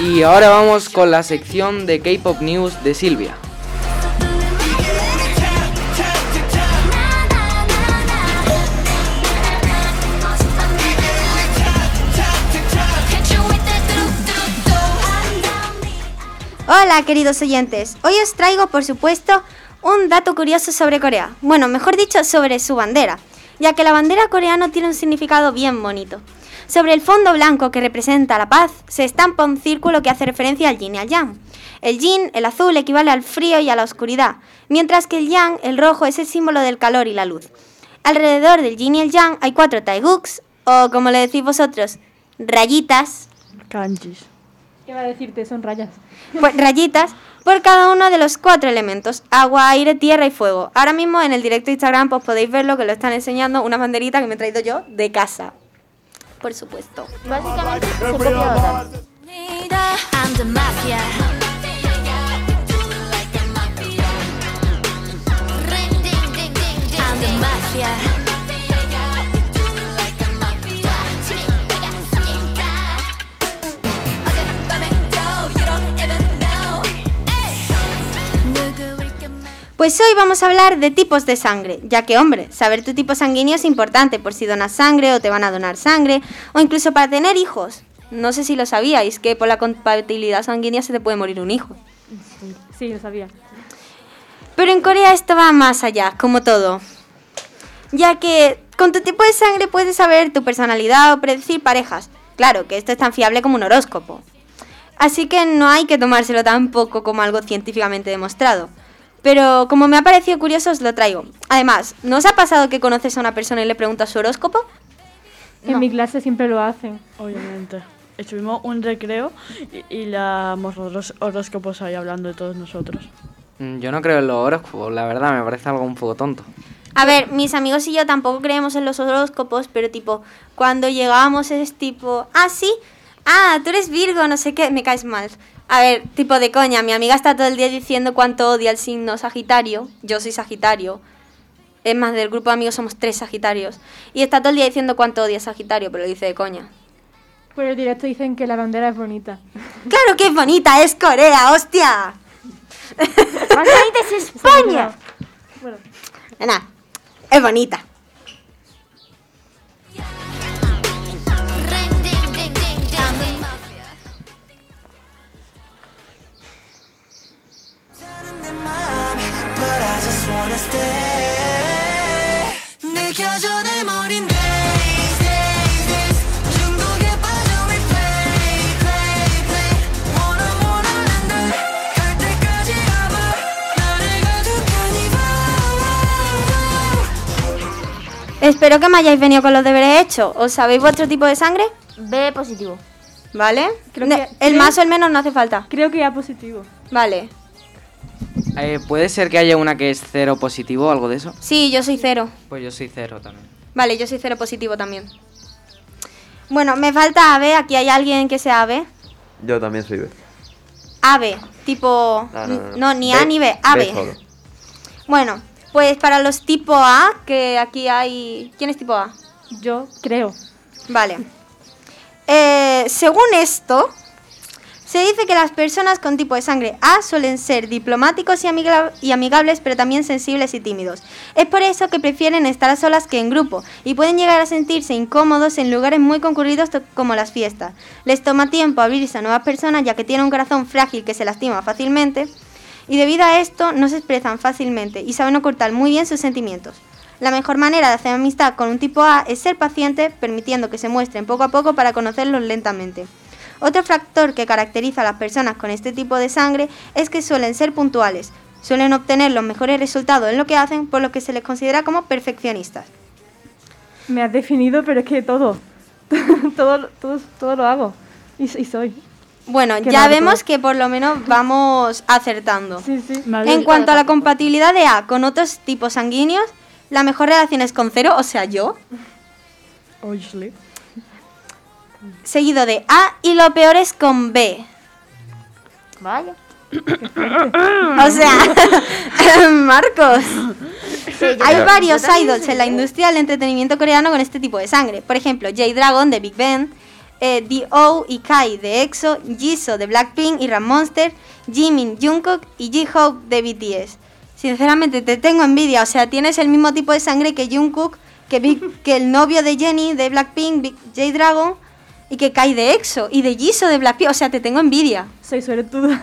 Y ahora vamos con la sección de K-Pop News de Silvia. Hola, queridos oyentes. Hoy os traigo, por supuesto, un dato curioso sobre Corea. Bueno, mejor dicho, sobre su bandera, ya que la bandera coreana tiene un significado bien bonito. Sobre el fondo blanco que representa la paz, se estampa un círculo que hace referencia al yin y al yang. El yin, el azul, equivale al frío y a la oscuridad, mientras que el yang, el rojo, es el símbolo del calor y la luz. Alrededor del yin y el yang hay cuatro taeguks, o como le decís vosotros, rayitas, Kanjis. ¿Qué va a decirte? Son rayas. pues, rayitas por cada uno de los cuatro elementos, agua, aire, tierra y fuego. Ahora mismo en el directo de Instagram pues podéis verlo que lo están enseñando, una banderita que me he traído yo de casa. Por supuesto. Básicamente. I'm the mafia. Pues hoy vamos a hablar de tipos de sangre, ya que hombre, saber tu tipo sanguíneo es importante por si donas sangre o te van a donar sangre, o incluso para tener hijos. No sé si lo sabíais, que por la compatibilidad sanguínea se te puede morir un hijo. Sí, lo sabía. Pero en Corea esto va más allá, como todo. Ya que con tu tipo de sangre puedes saber tu personalidad o predecir parejas. Claro que esto es tan fiable como un horóscopo. Así que no hay que tomárselo tampoco como algo científicamente demostrado. Pero como me ha parecido curioso os lo traigo. Además, ¿no os ha pasado que conoces a una persona y le preguntas su horóscopo? En mi clase siempre lo hacen. Obviamente. Estuvimos un recreo y, y los horóscopos ahí hablando de todos nosotros. Mm, Yo no creo en los horóscopos, la verdad, me parece algo un poco tonto. A ver, mis amigos y yo tampoco creemos en los horóscopos, pero tipo, cuando llegábamos es tipo, ah, sí, ah, tú eres Virgo, no sé qué, me caes mal. A ver, tipo de coña, mi amiga está todo el día diciendo cuánto odia el signo Sagitario, yo soy Sagitario. Es más, del grupo de amigos somos tres Sagitarios. Y está todo el día diciendo cuánto odia Sagitario, pero lo dice de coña. Por el directo dicen que la bandera es bonita. <laughs> ¡Claro que es bonita! ¡Es Corea, hostia! Más bonita es <laughs> España. Bueno, Nada, es bonita. Espero que me hayáis venido con los deberes hechos. ¿Os sabéis vuestro tipo de sangre? B positivo. ¿Vale? Creo Ne- que- el creo- más o el menos no hace falta. creo que ya positivo. Vale. Eh, ¿Puede ser que haya una que es cero positivo o algo de eso? Sí, yo soy cero. Pues yo soy cero también. Vale, yo soy cero positivo también. Bueno, me falta AB. Aquí hay alguien que sea AB. Yo también soy B. AB, tipo... No, no, no, no. no, ni B- A ni B, B AB. solo. Bueno, pues para los tipo A, que aquí hay... ¿Quién es tipo A? Yo creo. Vale. Eh, según esto, Se dice que las personas con tipo de sangre A suelen ser diplomáticos y, amiga- y amigables, pero también sensibles y tímidos. Es por eso que prefieren estar a solas que en grupo y pueden llegar a sentirse incómodos en lugares muy concurridos como las fiestas. Les toma tiempo abrirse a nuevas personas ya que tienen un corazón frágil que se lastima fácilmente y debido a esto no se expresan fácilmente y saben ocultar muy bien sus sentimientos. La mejor manera de hacer amistad con un tipo A es ser paciente, permitiendo que se muestren poco a poco para conocerlos lentamente. Otro factor que caracteriza a las personas con este tipo de sangre es que suelen ser puntuales, suelen obtener los mejores resultados en lo que hacen, por lo que se les considera como perfeccionistas. Me has definido, pero es que todo. <laughs> todo, todo, todo lo hago. Y, y soy. Bueno, Qué ya vemos que por lo menos vamos acertando. Sí, sí. En cuanto a la compatibilidad de A con otros tipos sanguíneos, la mejor relación es con cero, o sea, yo, Obviously. Seguido de A, y lo peor es con B. Vaya. O sea, <laughs> Marcos. Hay varios idols en la industria del entretenimiento coreano con este tipo de sangre. Por ejemplo, J-Dragon de Big Bang, eh, D.O. y Kai de EXO, Jisoo de Blackpink y Ram Monster, Jimin, Jungkook y J-Hope de BTS. Sinceramente, te tengo envidia. O sea, tienes el mismo tipo de sangre que Jungkook, que, Big- que el novio de Jennie de Blackpink, J-Dragon, y que Kai de EXO, y de Jisoo de Blackpink. O sea, te tengo envidia. Soy suertuda.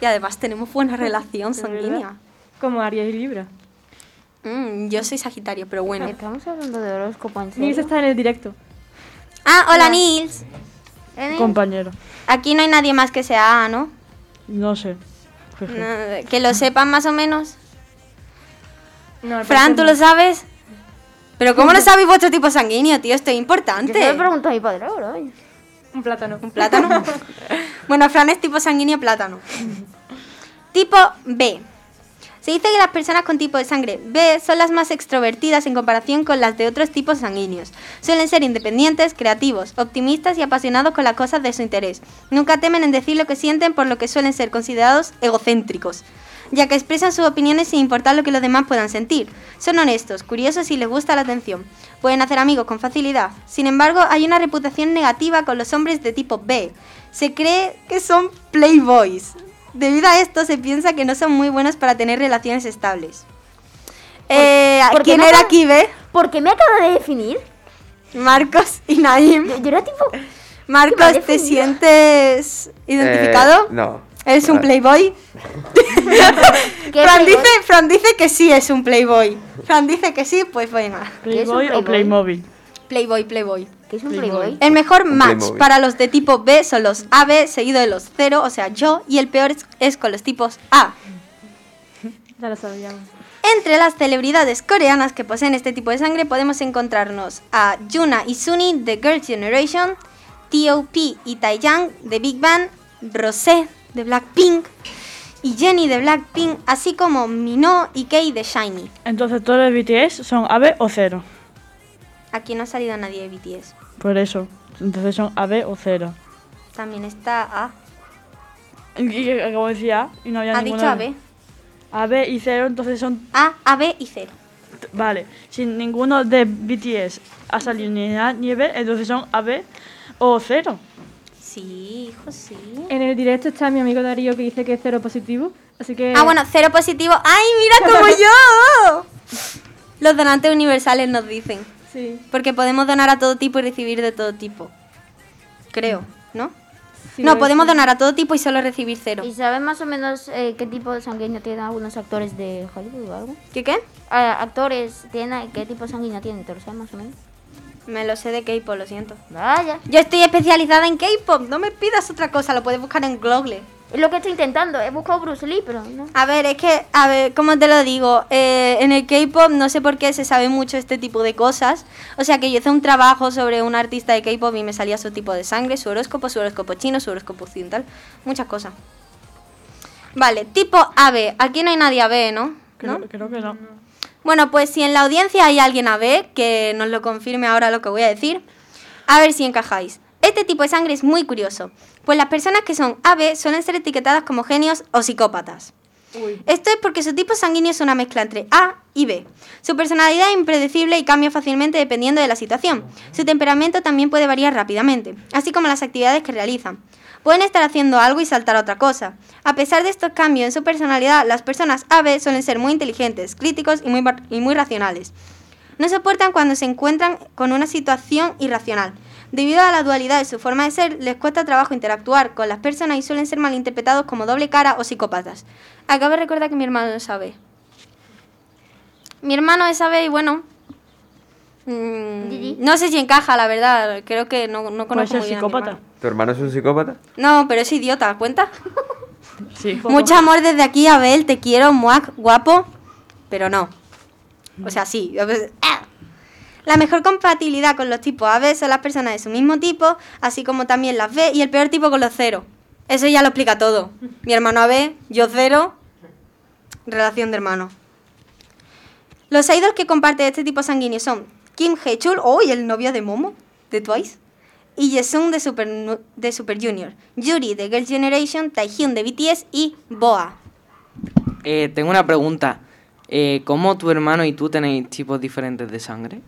Y además tenemos buena <laughs> relación sanguínea. Como Aries y Libra. Mm, yo soy Sagitario, pero bueno. Estamos hablando de horóscopo en Nils está en el directo. Ah, hola Hola. Nils. Compañero. Aquí no hay nadie más que sea A, ¿no? No sé. No, Que lo sepan más o menos. No, Fran, ¿tú lo sabes? Pero ¿cómo no <laughs> sabéis vuestro tipo sanguíneo, tío? Esto es Yo importante. se lo pregunto a mi padre ahora. Un plátano. ¿Un plátano? <laughs> bueno, Fran es tipo sanguíneo plátano. tipo B. Se dice que las personas con tipo de sangre B son las más extrovertidas en comparación con las de otros tipos sanguíneos. Suelen ser independientes, creativos, optimistas y apasionados con las cosas de su interés. Nunca temen en decir lo que sienten por lo que suelen ser considerados egocéntricos, ya que expresan sus opiniones sin importar lo que los demás puedan sentir. Son honestos, curiosos y les gusta la atención. Pueden hacer amigos con facilidad. Sin embargo, hay una reputación negativa con los hombres de tipo B. Se cree que son playboys. Debido a esto, se piensa que no son muy buenos para tener relaciones estables. Eh, ¿Quién era aquí, B? ¿Por qué me acabo de definir? Marcos y Naim. Yo, yo era tipo. Marcos, ¿te sientes identificado? Eh, no. ¿Eres un playboy? <laughs> ¿Qué Fran playboy? dice, Fran dice que sí es un playboy. Fran dice que sí, pues venga. ¿Qué es un Playboy o Playboy? Playmobil. Playboy, playboy. ¿Qué es un Playboy. playboy? El mejor match Playmobil. para los de tipo B son los AB seguido de los 0, o sea, yo, y el peor es, es con los tipos A. Ya lo sabíamos. Entre las celebridades coreanas que poseen este tipo de sangre podemos encontrarnos a Yuna y Suni de Girls' Generation, T.O.P. y Taeyang de Big Bang, Rosé de Blackpink y Jennie de Blackpink, así como Minho y Kei de Shiny. Entonces todos los BTS son AB o cero. Aquí no ha salido nadie de BTS. Por eso. Entonces son AB o cero. También está A. Y acabo de decir A y no había Ha ninguno dicho AB. AB y cero, entonces son. A, AB y 0. Vale. Si ninguno de BTS ha salido ni A ni B, entonces son AB o cero. Sí, hijo, sí. En el directo está mi amigo Darío que dice que es cero positivo. Así que. Ah, bueno, cero positivo. ¡Ay, mira como <laughs> yo! Los donantes universales nos dicen. Sí. Porque podemos donar a todo tipo y recibir de todo tipo. Creo, ¿no? sí, no, podemos sí. donar a todo tipo y solo recibir cero. ¿Y sabes más o menos eh, qué tipo de sanguíneo tienen algunos actores de Hollywood o algo? ¿Qué qué? Ah, actores, ¿tienen, ¿qué tipo de sanguíneo tienen? ¿Te lo sabes más o menos? Me lo sé de K-pop, lo siento. Vaya. Yo estoy especializada en K-pop, no me pidas otra cosa, lo puedes buscar en Google. Es lo que estoy intentando. He buscado Bruce Lee, pero no. A ver, es que, a ver, ¿cómo te lo digo? Eh, en el K-pop no sé por qué se sabe mucho este tipo de cosas. O sea que yo hice un trabajo sobre un artista de K-pop y me salía su tipo de sangre, su horóscopo, su horóscopo chino, su horóscopo occidental, muchas cosas. Vale, tipo AB. Aquí no hay nadie AB, ¿no? Creo, ¿No? creo que no. Bueno, pues si en la audiencia hay alguien AB, que nos lo confirme ahora lo que voy a decir, a ver si encajáis. Este tipo de sangre es muy curioso, pues las personas que son AB suelen ser etiquetadas como genios o psicópatas. Esto es porque su tipo sanguíneo es una mezcla entre A y B. Su personalidad es impredecible y cambia fácilmente dependiendo de la situación. Su temperamento también puede variar rápidamente, así como las actividades que realizan. Pueden estar haciendo algo y saltar a otra cosa. A pesar de estos cambios en su personalidad, las personas AB suelen ser muy inteligentes, críticos y muy, y muy racionales. No soportan cuando se encuentran con una situación irracional. Debido a la dualidad de su forma de ser, les cuesta trabajo interactuar con las personas y suelen ser malinterpretados como doble cara o psicópatas. Acabo de recordar que mi hermano es AB. Mi hermano es AB y bueno... mm, no sé si encaja, la verdad. Creo que no, no Puede conozco ser muy bien a mi psicópata. hermano. ¿Tu hermano es un psicópata? No, pero es idiota, ¿cuenta? <laughs> Sí. Mucho amor desde aquí, Abel, te quiero, muac, guapo, pero no. O sea, sí. ¡ah! La mejor compatibilidad con los tipos AB son las personas de su mismo tipo, así como también las B, y el peor tipo con los cero. Eso ya lo explica todo. Mi hermano AB, yo cero, relación de hermano. Los idols que comparten este tipo sanguíneo son Kim Hee-chul, oh, y el novio de Momo, de Twice, y Yesung de Super, Nu- de Super Junior, Yuri de Girls' Generation, Taehyun de BTS y Boa. Eh, tengo una pregunta. Eh, ¿Cómo tu hermano y tú tenéis tipos diferentes de sangre?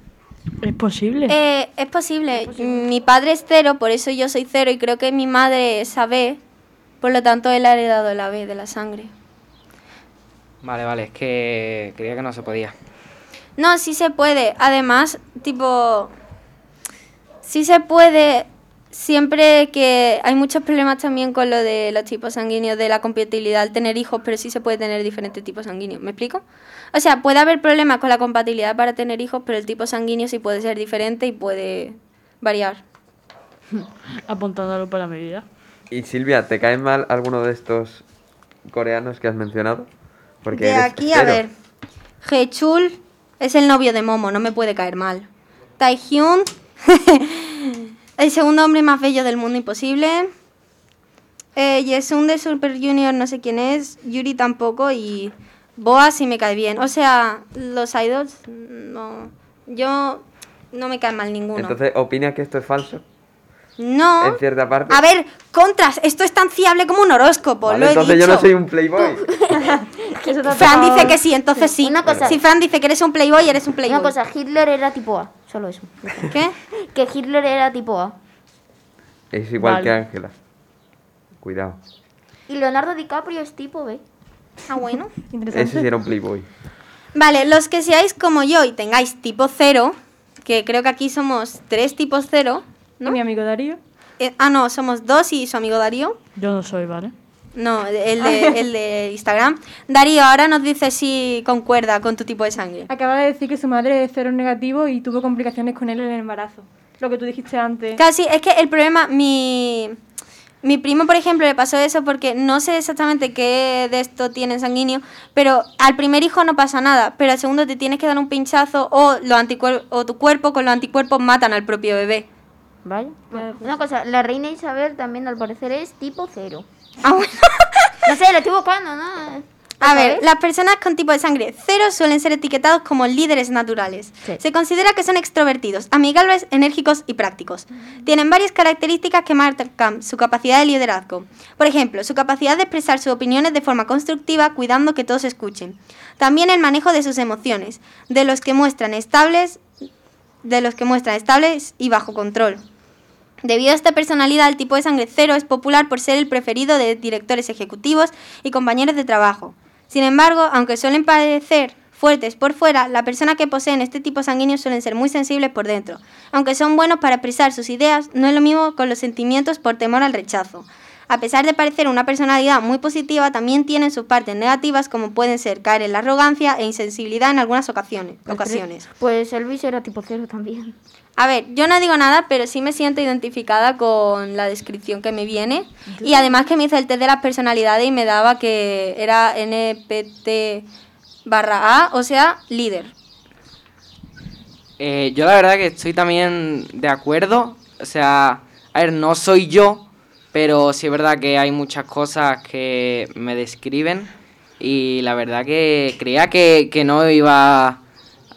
¿Es posible? Eh, es posible. Mi padre es cero, por eso yo soy cero, y creo que mi madre es AB, por lo tanto él ha heredado el AB de la sangre. Vale, vale, es que creía que no se podía. No, sí se puede. Además, tipo, sí se puede siempre que hay muchos problemas también con lo de los tipos sanguíneos, de la compatibilidad al tener hijos, pero sí se puede tener diferentes tipos sanguíneos. ¿Me explico? O sea, puede haber problemas con la compatibilidad para tener hijos, pero el tipo sanguíneo sí puede ser diferente y puede variar. <laughs> Apuntándolo para mi vida. Y Silvia, ¿te caen mal alguno de estos coreanos que has mencionado? Porque de eres aquí, a ver. Hechul es el novio de Momo, no me puede caer mal. Taehyun, <laughs> el segundo hombre más bello del mundo imposible. Eh, Yesun de Super Junior, no sé quién es. Yuri tampoco. Y Boa sí me cae bien. O sea, los idols, no. Yo no me cae mal ninguno. Entonces, ¿opinas que esto es falso? No. En cierta parte. A ver, contras, esto es tan fiable como un horóscopo, Vale, lo he entonces dicho. yo no soy un playboy. <laughs> Fran dice que sí, entonces sí. Una cosa. Si Fran dice que eres un playboy, eres un playboy. Una cosa, Hitler era tipo A, solo eso. ¿Qué? <laughs> Que Hitler era tipo A. Es igual Vale. que Ángela. Cuidado. Y Leonardo DiCaprio es tipo B. Ah, bueno. <laughs> Ese sí era un playboy. Vale, los que seáis como yo y tengáis tipo cero, que creo que aquí somos tres tipos cero, ¿no? mi amigo Darío. Eh, ah, no, somos dos y su amigo Darío. Yo no soy, ¿vale? No, el de, el de <laughs> Instagram. Darío, ahora nos dice si concuerda con tu tipo de sangre. Acaba de decir que su madre es cero negativo y tuvo complicaciones con él en el embarazo. Lo que tú dijiste antes. Casi, es que el problema, mi, mi primo, por ejemplo, le pasó eso porque no sé exactamente qué de esto tiene en sanguíneo, pero al primer hijo no pasa nada, pero al segundo te tienes que dar un pinchazo o, los anticuer- o tu cuerpo con los anticuerpos matan al propio bebé. Vale. Una cosa, la reina Isabel también al parecer es tipo cero. Ah, bueno. <laughs> No sé, lo estoy buscando, ¿no? A ver, las personas con tipo de sangre cero suelen ser etiquetados como líderes naturales. Se considera que son extrovertidos, amigables, enérgicos y prácticos. Tienen varias características que marcan su capacidad de liderazgo. Por ejemplo, su capacidad de expresar sus opiniones de forma constructiva, cuidando que todos escuchen. También el manejo de sus emociones, de los que muestran estables, de los que muestran estables y bajo control. Debido a esta personalidad, el tipo de sangre cero es popular por ser el preferido de directores ejecutivos y compañeros de trabajo. Sin embargo, aunque suelen parecer fuertes por fuera, las personas que poseen este tipo sanguíneo suelen ser muy sensibles por dentro. Aunque son buenos para expresar sus ideas, no es lo mismo con los sentimientos por temor al rechazo. A pesar de parecer una personalidad muy positiva, también tienen sus partes negativas como pueden ser caer en la arrogancia e insensibilidad en algunas ocasiones. ocasiones. Pues Elvis era tipo cero también. A ver, yo no digo nada, pero sí me siento identificada con la descripción que me viene. Y además que me hice el test de las personalidades y me daba que era NPT barra A, o sea, líder. Eh, yo la verdad que estoy también de acuerdo. O sea, a ver, no soy yo, pero sí es verdad que hay muchas cosas que me describen. Y la verdad que creía que, que no iba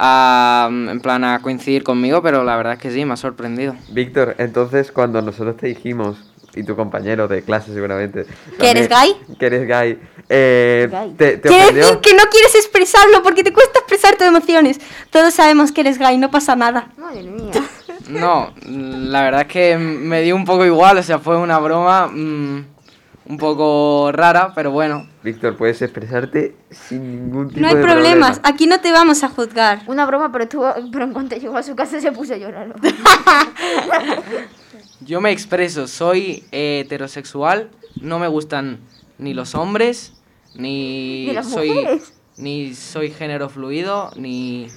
a, en plan, a coincidir conmigo, pero la verdad es que sí, me ha sorprendido. Víctor, entonces cuando nosotros te dijimos y tu compañero de clase seguramente. ¿Que eres también- Que eres gay. eh, Gay. ¿Te, te Quiere decir que no quieres expresarlo porque te cuesta expresar tus emociones. Todos sabemos que eres gay, no pasa nada. Madre mía. No, la verdad es que me dio un poco igual, o sea, fue una broma mm, un poco rara, pero bueno. Víctor, puedes expresarte sin ningún tipo No hay de problemas, problema. aquí no te vamos a juzgar. Una broma, pero, estuvo, pero en cuanto llegó a su casa se puso a llorar. <laughs> Yo me expreso, soy heterosexual, no me gustan ni los hombres, ni, Ni las soy mujeres. ni soy género fluido, ni,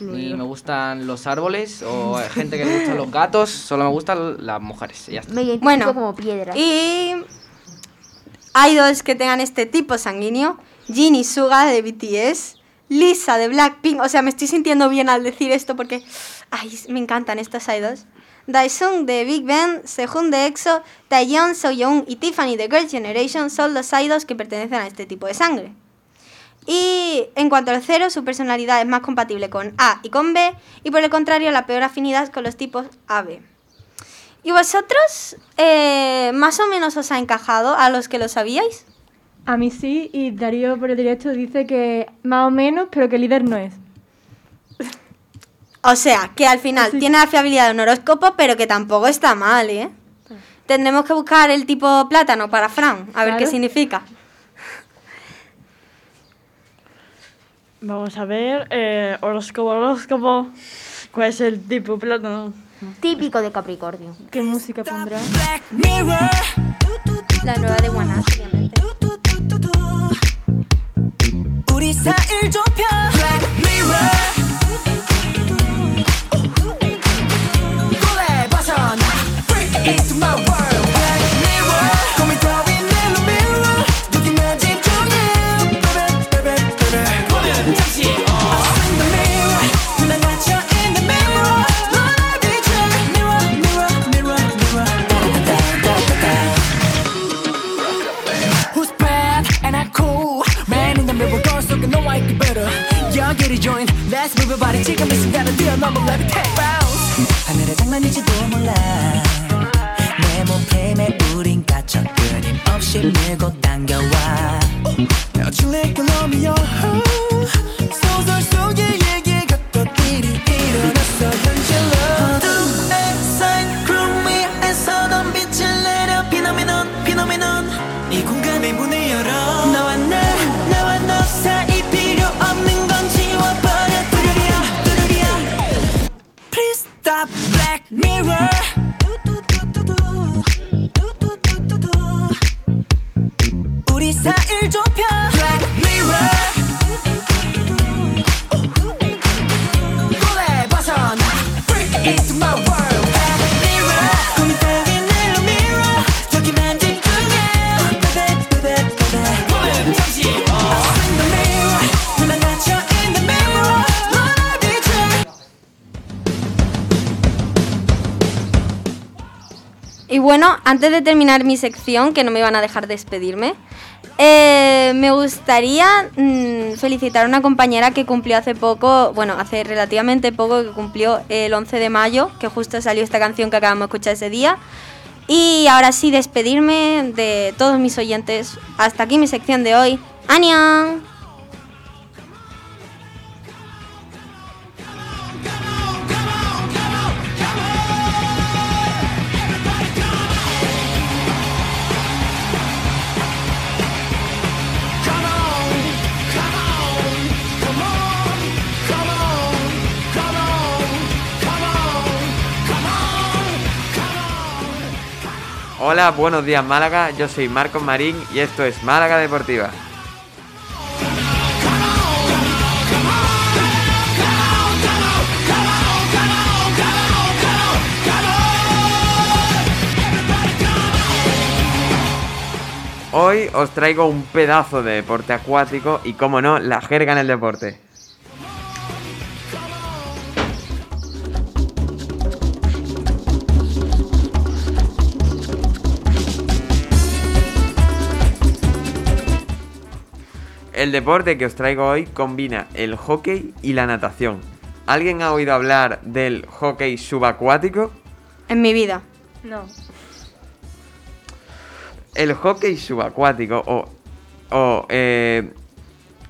ni me gustan los árboles o hay gente que le gustan los gatos, solo me gustan las mujeres. y ya está. Me Bueno, como piedra. Y dos que tengan este tipo sanguíneo. Jin y Suga de BTS. Lisa de Blackpink. O sea, me estoy sintiendo bien al decir esto porque... Ay, me encantan estas idols. Daesung de Big Bang, Sehun de EXO, Taeyeon, Soyeon y Tiffany de Girls' Generation son los idols que pertenecen a este tipo de sangre. Y en cuanto al cero, su personalidad es más compatible con A y con B, y por el contrario, la peor afinidad con los tipos AB. ¿Y vosotros eh, más o menos os ha encajado a los que lo sabíais? A mí sí, y Darío por el directo dice que más o menos, pero que líder no es. O sea, que al final tiene la fiabilidad de un horóscopo, pero que tampoco está mal, ¿eh? Tendremos que buscar el tipo plátano para Fran, a ver qué significa. Vamos a ver, eh, horóscopo, horóscopo. ¿Cuál es el tipo plátano? Típico de Capricornio. ¿Qué música pondrá? La nueva de Guanas, obviamente. 우리 Let's move your body 지금 이 순간을 뛰어넘어 levitate bounce 하늘의 장난인지도 몰라. 내 몸 프레임에 우린 갇혀 끊임없이 밀고 당겨 antes de terminar mi sección, que no me van a dejar despedirme, eh, me gustaría mm, felicitar a una compañera que cumplió hace poco, bueno, hace relativamente poco, que cumplió el 11 de mayo, que justo salió esta canción que acabamos de escuchar ese día. Y ahora sí, despedirme de todos mis oyentes. Hasta aquí mi sección de hoy. ¡Anian! Hola, buenos días Málaga, yo soy Marcos Marín y esto es Málaga Deportiva. Hoy os traigo un pedazo de deporte acuático y, como no, la jerga en el deporte. El deporte que os traigo hoy combina el hockey y la natación. ¿Alguien ha oído hablar del hockey subacuático? En mi vida. No. El hockey subacuático o, o eh,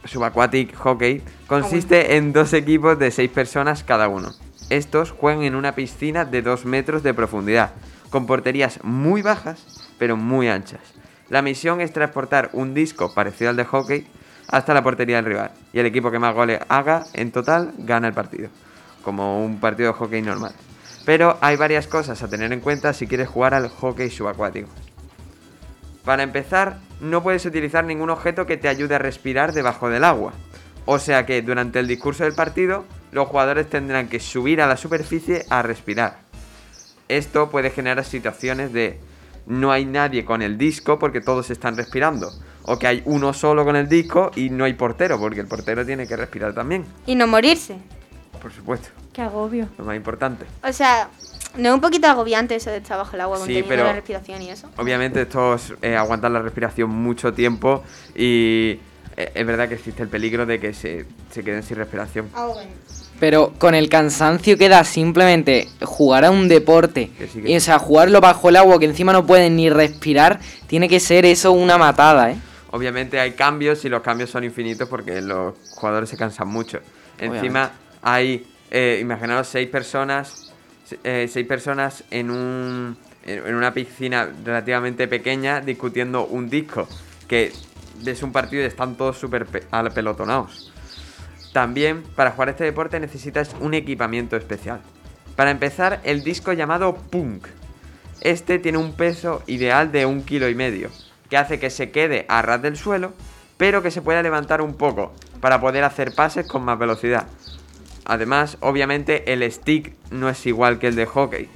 subaquatic hockey consiste en dos equipos de seis personas cada uno. Estos juegan en una piscina de 2 metros de profundidad, con porterías muy bajas, pero muy anchas. La misión es transportar un disco parecido al de hockey hasta la portería del rival, y el equipo que más goles haga en total gana el partido, como un partido de hockey normal. Pero hay varias cosas a tener en cuenta si quieres jugar al hockey subacuático. Para empezar, no puedes utilizar ningún objeto que te ayude a respirar debajo del agua. O sea que durante el discurso del partido, los jugadores tendrán que subir a la superficie a respirar. Esto puede generar situaciones de no hay nadie con el disco porque todos están respirando. O que hay uno solo con el disco y no hay portero porque el portero tiene que respirar también. Y no morirse. Por supuesto, Qué agobio. lo más importante. O sea, no es un poquito agobiante eso de estar bajo el agua Sí, conteniendo pero- la respiración y eso. Obviamente esto es eh, aguantar la respiración mucho tiempo y eh, es verdad que existe el peligro de que se, se queden sin respiración. Pero con el cansancio que da simplemente jugar a un deporte, Que sí, que y, o sea, jugarlo bajo el agua que encima no pueden ni respirar, tiene que ser eso una matada, ¿eh? Obviamente hay cambios y los cambios son infinitos porque los jugadores se cansan mucho. Encima hay, eh, imaginaos, seis personas, eh, seis personas en, un, en una piscina relativamente pequeña discutiendo un disco, que es un partido y están todos súper pe- apelotonados. También, para jugar este deporte necesitas un equipamiento especial. Para empezar, el disco llamado Punk. Este tiene un peso ideal de un kilo y medio, que hace que se quede a ras del suelo, pero que se pueda levantar un poco, para poder hacer pases con más velocidad. Además, obviamente, el stick no es igual que el de hockey.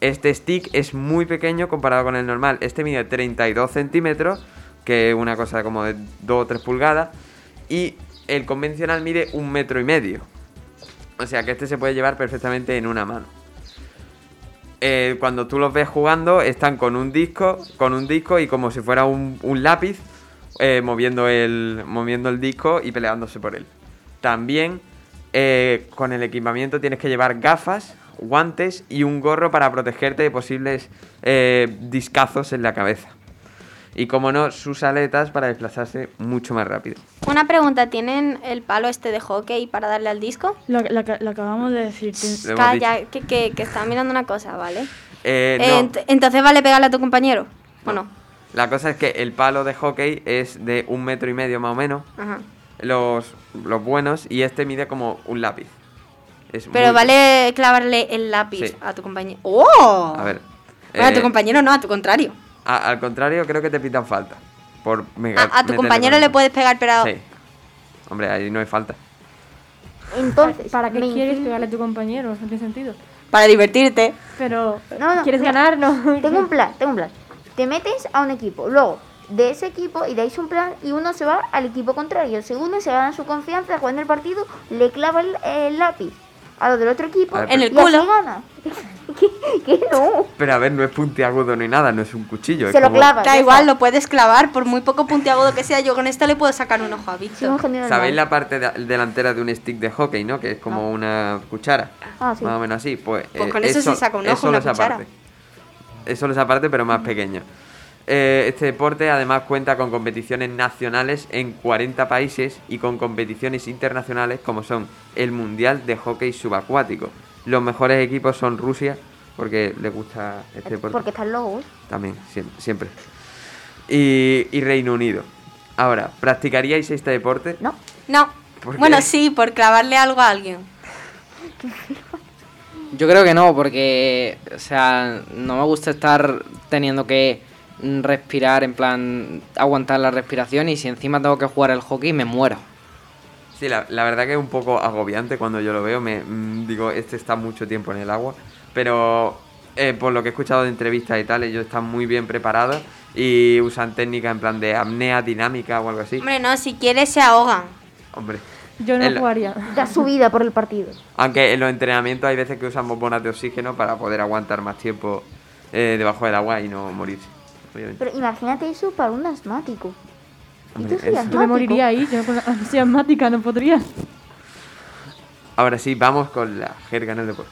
Este stick es muy pequeño comparado con el normal. Este mide 32 centímetros, que es una cosa como de 2 o 3 pulgadas. Y el convencional mide un metro y medio. O sea que este se puede llevar perfectamente en una mano. Eh, cuando tú los ves jugando, están con un disco, con un disco y como si fuera un, lápiz, eh, moviendo, el, moviendo el disco y peleándose por él. También eh, con el equipamiento tienes que llevar gafas, guantes y un gorro para protegerte de posibles discazos en la cabeza. Y como no, sus aletas para desplazarse mucho más rápido. Una pregunta, ¿tienen el palo este de hockey para darle al disco? Lo, lo que- lo acabamos de decir. Calla, que, que, que estaba mirando una cosa, ¿vale? Eh, Eh, no. ent- entonces vale pegarle a tu compañero, ¿o no? La cosa es que el palo de hockey es de un metro y medio más o menos, Ajá. los, los buenos, y este mide como un lápiz. Es Pero muy- vale clavarle el lápiz Sí. a tu compañero. ¡Oh! A ver. Bueno, a tu eh, compañero no, a tu contrario. A- al contrario, creo que te pitan falta. Por mega- A, a tu compañero con- le puedes pegar, pero... Sí. Hombre, ahí no hay falta. Entonces, ¿Para qué quieres pegarle a tu compañero? No tiene sentido. Para divertirte. Pero, No, no, ¿quieres mira, ganar? No. Tengo un <laughs> plan, tengo un plan. Te metes a un equipo, luego de ese equipo y dais un plan y uno se va al equipo contrario. El segundo se gana su confianza, juega en el partido, le clava el, el lápiz a lo del otro equipo ver, En el y así culo. gana. <laughs> ¿Qué, qué no? Pero a ver, no es puntiagudo ni nada, no es un cuchillo. es Se lo como- clava. Da igual, lo puedes clavar, por muy poco puntiagudo que sea, yo con esto le puedo sacar un ojo a Víctor. ¿Sabéis la parte de- delantera de un stick de hockey, no? Que es como una cuchara. Ah, sí. Más o menos así. Pues, Pues eh, con eso se saca un ojo, es solo una esa cuchara. parte. Es solo esa parte, pero más pequeño. Eh, este deporte además cuenta con competiciones nacionales en 40 países y con competiciones internacionales como son el Mundial de Hockey Subacuático. Los mejores equipos son Rusia, porque les gusta este deporte. Porque están locos. También, siem- siempre. Y, y Reino Unido. Ahora, ¿practicaríais este deporte? No. No. Bueno, sí, por clavarle algo a alguien. Yo creo que no, porque, o sea, no me gusta estar teniendo que respirar, en plan, aguantar la respiración y si encima tengo que jugar el hockey me muero. Sí, la, la verdad que es un poco agobiante cuando yo lo veo. Me mm, digo, este está mucho tiempo en el agua. Pero eh, por lo que he escuchado de entrevistas y tal, ellos están muy bien preparados y usan técnicas en plan de apnea dinámica o algo así. Hombre, no, si quieres se ahogan. Hombre. Yo no El- jugaría. <laughs> Da su vida por el partido. Aunque en los entrenamientos hay veces que usan bombonas de oxígeno para poder aguantar más tiempo eh, debajo del agua y no morirse. Pero imagínate eso para un asmático. Hombre, ¿Y tú es... Yo me moriría ahí, yo soy asmática, no podría. Ahora sí, vamos con la jerga en el deporte.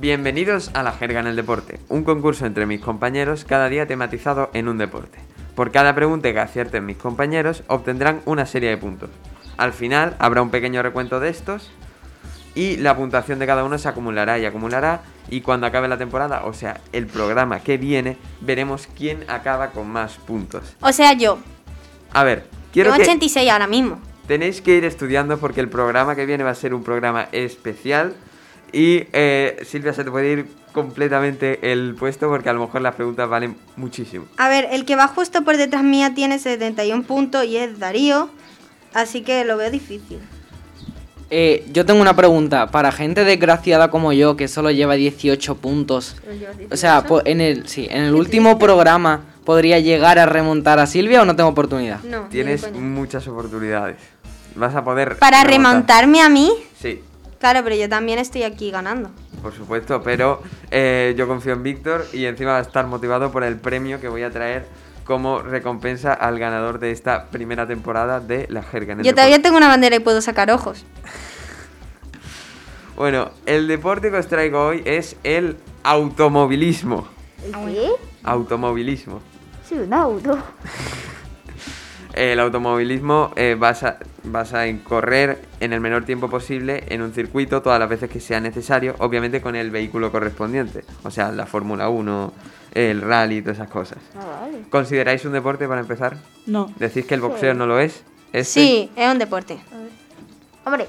Bienvenidos a La Jerga en el Deporte, un concurso entre mis compañeros cada día tematizado en un deporte. Por cada pregunta que acierten mis compañeros obtendrán una serie de puntos. Al final habrá un pequeño recuento de estos y la puntuación de cada uno se acumulará y acumulará y cuando acabe la temporada, o sea, el programa que viene, veremos quién acaba con más puntos. O sea, yo. A ver, quiero Tengo que 86 ahora mismo. tenéis que ir estudiando porque el programa que viene va a ser un programa especial y eh, Silvia se te puede ir completamente el puesto porque a lo mejor las preguntas valen muchísimo. A ver, el que va justo por detrás mía tiene 71 puntos y es Darío. Así que lo veo difícil. Eh, yo tengo una pregunta. Para gente desgraciada como yo, que solo lleva 18 puntos. O sea, po- en el, sí, en el último programa, ¿podría llegar a remontar a Silvia o no tengo oportunidad? No. Tienes muchas oportunidades. Vas a poder... Para remontar. remontarme a mí, Sí, claro, pero yo también estoy aquí ganando. por supuesto, pero eh, yo confío en Víctor y encima va a estar motivado por el premio que voy a traer como recompensa al ganador de esta primera temporada de La Jerga en el Yo Deporte. todavía tengo una bandera y puedo sacar ojos. <laughs> Bueno, el deporte que os traigo hoy es el automovilismo. ¿Qué? Automovilismo. Sí, un auto. <laughs> El automovilismo eh, basa, basa en correr en el menor tiempo posible en un circuito todas las veces que sea necesario, obviamente con el vehículo correspondiente, o sea, la Fórmula 1, el rally, todas esas cosas. Ah, vale. ¿Consideráis un deporte para empezar? No. ¿Decís que el boxeo no lo es? ¿Este? Sí, es un deporte. Hombre,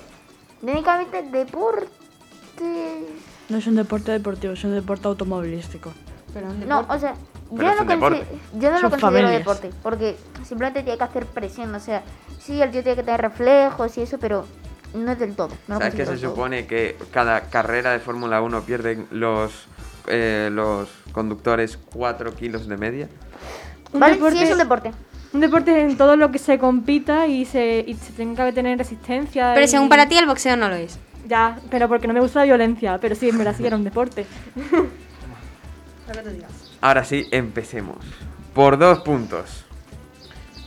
técnicamente deporte... No es un deporte deportivo, es un deporte automovilístico. No, o sea, yo no, un deporte. consi- yo no lo considero familias. deporte, porque simplemente tiene que hacer presión, o sea, sí, el tío tiene que tener reflejos y eso, pero no es del todo. No ¿Sabes que se supone que cada carrera de Fórmula 1 pierden los, eh, los conductores 4 kilos de media? Un Vale, deporte, sí es un deporte. un deporte es en todo lo que se compita y se, y se tenga que tener resistencia. Pero y- según para ti el boxeo no lo es. Ya, pero porque no me gusta la violencia. Pero sí, en verdad sí que era un deporte. <laughs> Ahora sí, empecemos. Por dos puntos.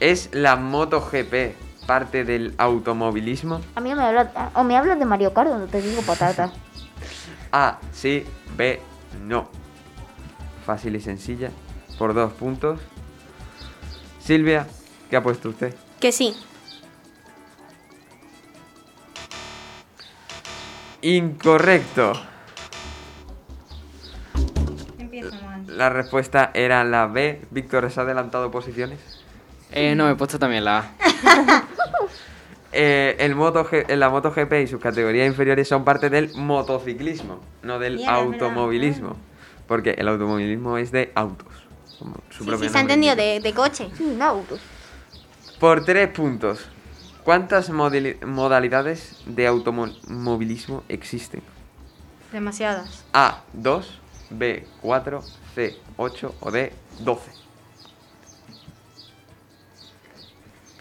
¿Es la MotoGP parte del automovilismo? A mí me hablas, o me hablas de Mario Kart, donde te digo patata. <laughs> A, sí, B, no. Fácil y sencilla. Por dos puntos. Silvia, ¿qué ha puesto usted? Que sí. Incorrecto. La respuesta era la B. Víctor, ¿has adelantado posiciones? Eh, no, he puesto también la A. <laughs> Eh, el Moto la MotoGP y sus categorías inferiores son parte del motociclismo, no del verdad. automovilismo. Porque el automovilismo es de autos. como su Sí, propio sí, se ha entendido, de, de coche. Sí, un auto. Por tres puntos. ¿Cuántas modalidades de automovilismo existen? Demasiadas. A, 2, B, 4, C, 8 o D, 12.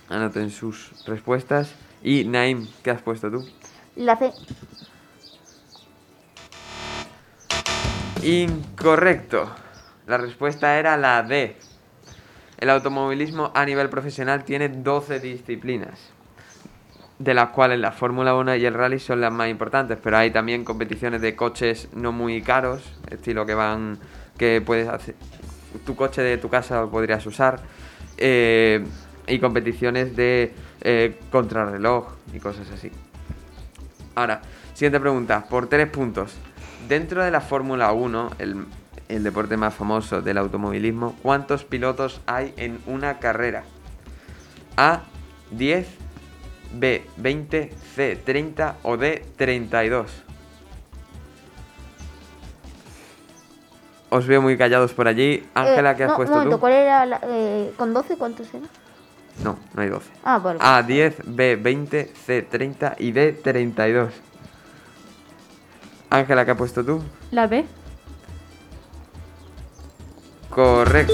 Anoten sus respuestas. Y Naim, ¿qué has puesto tú? La C. Incorrecto. La respuesta era la D. El automovilismo a nivel profesional tiene 12 disciplinas, de las cuales la Fórmula 1 y el rally son las más importantes, pero hay también competiciones de coches no muy caros, estilo que van, que puedes hacer, tu coche de tu casa lo podrías usar, eh, y competiciones de eh, contrarreloj y cosas así. Ahora, siguiente pregunta, por tres puntos. Dentro de la Fórmula 1, el, el deporte más famoso del automovilismo, ¿cuántos pilotos hay en una carrera? A, 10, B, 20, C, 30 o D, 32. Os veo muy callados por allí. Ángela, Eh, ¿qué has no, puesto momento, tú? ¿cuál era la, eh, con 12 cuántos eran? No, no hay 12. Ah, vale. A, 10, B, 20, C, 30 y D, 32. Ángela, ¿qué has puesto tú? La B. Correcto.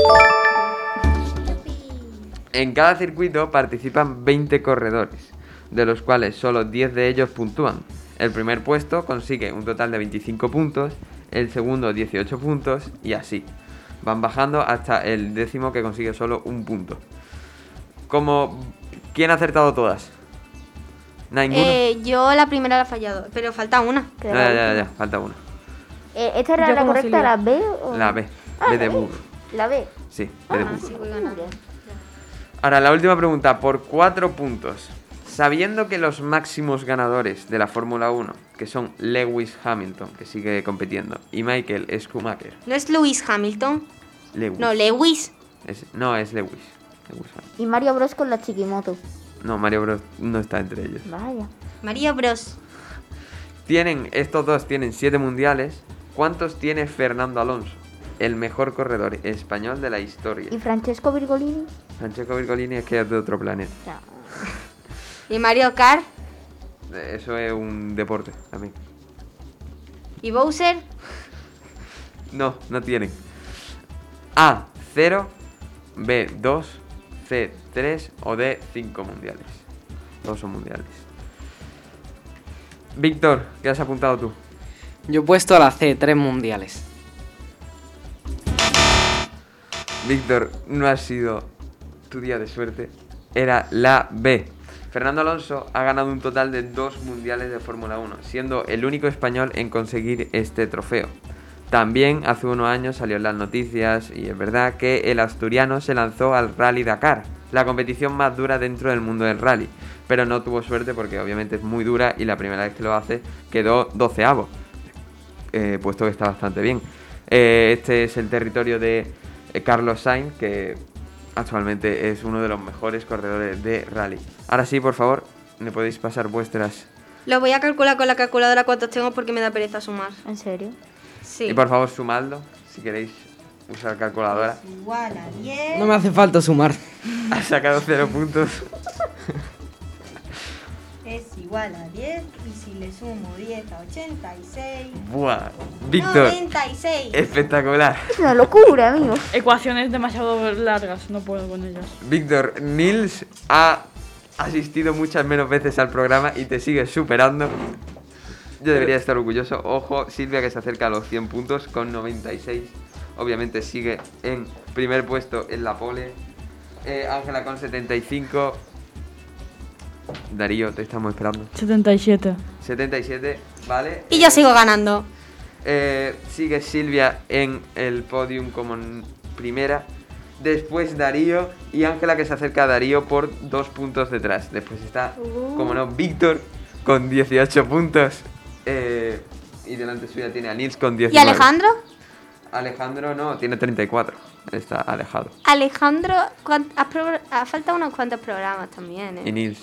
En cada circuito participan 20 corredores, de los cuales solo 10 de ellos puntúan. El primer puesto consigue un total de 25 puntos, el segundo 18 puntos y así. Van bajando hasta el décimo que consigue solo un punto. Como... ¿Quién ha acertado todas? ¿Ninguno? Eh, yo la primera la he fallado, pero falta una. ya, ya, ya, ya, falta una. Eh, ¿Esta era Yo la correcta, la B o...? La B. Ah, B de la B. burro. La B. Sí, B Ah, de sí. Ahora, la última pregunta, por cuatro puntos. Sabiendo que los máximos ganadores de la Fórmula 1, que son Lewis Hamilton, que sigue compitiendo, y Michael Schumacher. ¿No es Lewis Hamilton? Lewis. No, Lewis. Es- no, es Lewis. Lewis Hamilton. Y Mario Bros con la chiquimoto. No, Mario Bros no está entre ellos. Vaya. María Bros. Tienen, estos dos tienen siete mundiales. ¿Cuántos tiene Fernando Alonso? El mejor corredor español de la historia. ¿Y Francesco Virgolini? Francesco Virgolini es que es de otro planeta. ¿Y Mario Kart? Eso es un deporte también. ¿Y Bowser? <laughs> No, no tienen. A, 0, B, 2, C, 3 o D, 5 mundiales. Todos son mundiales. Víctor, ¿qué has apuntado tú? Yo he puesto a la C, tres mundiales. Víctor, no ha sido tu día de suerte. Era la B. Fernando Alonso ha ganado un total de dos mundiales de Fórmula 1, siendo el único español en conseguir este trofeo. También hace unos años salió en las noticias y es verdad que el asturiano se lanzó al Rally Dakar, la competición más dura dentro del mundo del rally, pero no tuvo suerte porque obviamente es muy dura y la primera vez que lo hace quedó doceavo, eh, puesto que está bastante bien. Eh, este es el territorio de eh, Carlos Sainz, que actualmente es uno de los mejores corredores de rally. Ahora sí, por favor, me podéis pasar vuestras... Lo voy a calcular con la calculadora cuántos tengo porque me da pereza sumar. ¿En serio? Sí. Y por favor, sumadlo, si queréis usar calculadora. Igual a 10. No me hace falta sumar. Ha sacado cero puntos. <laughs> Es igual a 10. Y si le sumo 10 a 86. Buah. Víctor, 96. espectacular. Es una locura, amigo. Ecuaciones demasiado largas, no puedo con ellas. Víctor, Nils ha asistido muchas menos veces al programa y te sigue superando. Yo debería estar orgulloso. Ojo, Silvia que se acerca a los 100 puntos con 96. Obviamente sigue en primer puesto en la pole. Eh, Ángela con 75. Darío, te estamos esperando. 77. 77, ¿vale? Y yo sigo ganando. Eh, sigue Silvia en el podium como en primera. Después Darío y Ángela que se acerca a Darío por dos puntos detrás. Después está, como no, Víctor con 18 puntos. Eh, y delante suya tiene a Nils con 19. ¿Y Alejandro? Alejandro no, tiene 34. Está alejado. Alejandro, ¿cuán- ha, faltado unos cuantos programas también, Y ¿eh? Nils.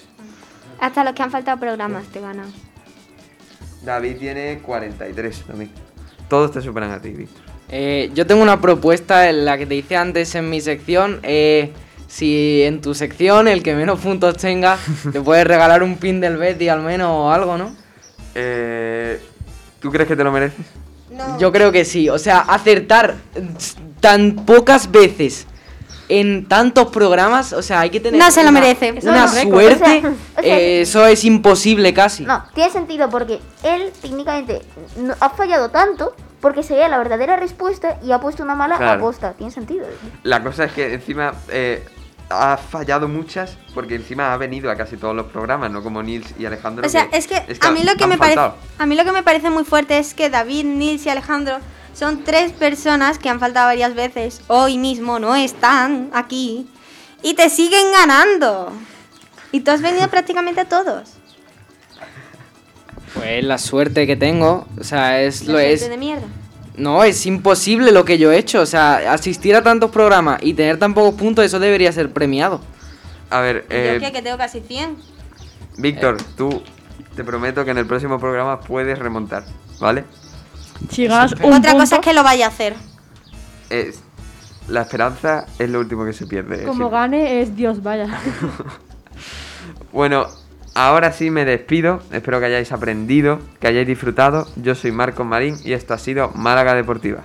Hasta los que han faltado programas te ganan. David tiene 43 también. Todos te superan a ti, Víctor. Eh, yo tengo una propuesta en la que te hice antes en mi sección. eh, si en tu sección el que menos puntos tenga, <laughs> te puedes regalar un pin del Betty al menos o algo, ¿no? Eh, ¿Tú crees que te lo mereces? Yo creo que sí. O sea, acertar tan pocas veces en tantos programas, o sea, hay que tener No se lo una- merece. una no. suerte. O sea, o sea, eh, eso es imposible casi. No, tiene sentido porque él técnicamente no- ha fallado tanto porque sería la verdadera respuesta y ha puesto una mala Claro. aposta. Tiene sentido. La cosa es que encima eh, ha fallado muchas porque encima ha venido a casi todos los programas, no como Nils y Alejandro. O sea, es que a mí lo que me parece a mí lo que me parece muy fuerte es que David, Nils y Alejandro son tres personas que han faltado varias veces. Hoy mismo no están aquí y te siguen ganando. Y tú has venido <laughs> prácticamente a todos. Pues la suerte que tengo, o sea, es La lo es. de mierda. No, es imposible lo que yo he hecho. O sea, asistir a tantos programas y tener tan pocos puntos, eso debería ser premiado. A ver, ¿Yo eh, qué? Que tengo casi 100. Víctor, tú te prometo que en el próximo programa puedes remontar, ¿vale? Un Otra punto, cosa es que lo vaya a hacer. Es- la esperanza es lo último que se pierde. Como sí. gane es Dios, vaya. <laughs> Bueno, ahora sí me despido. Espero que hayáis aprendido, que hayáis disfrutado. Yo soy Marcos Marín y esto ha sido Málaga Deportiva.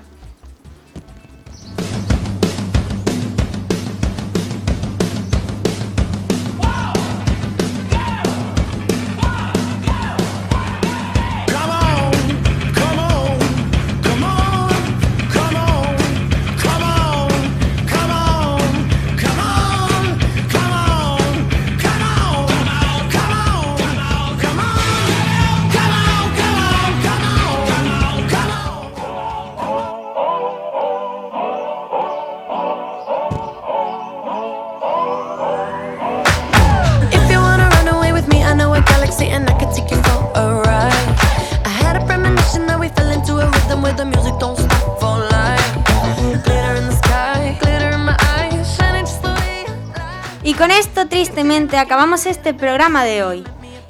Acabamos este programa de hoy.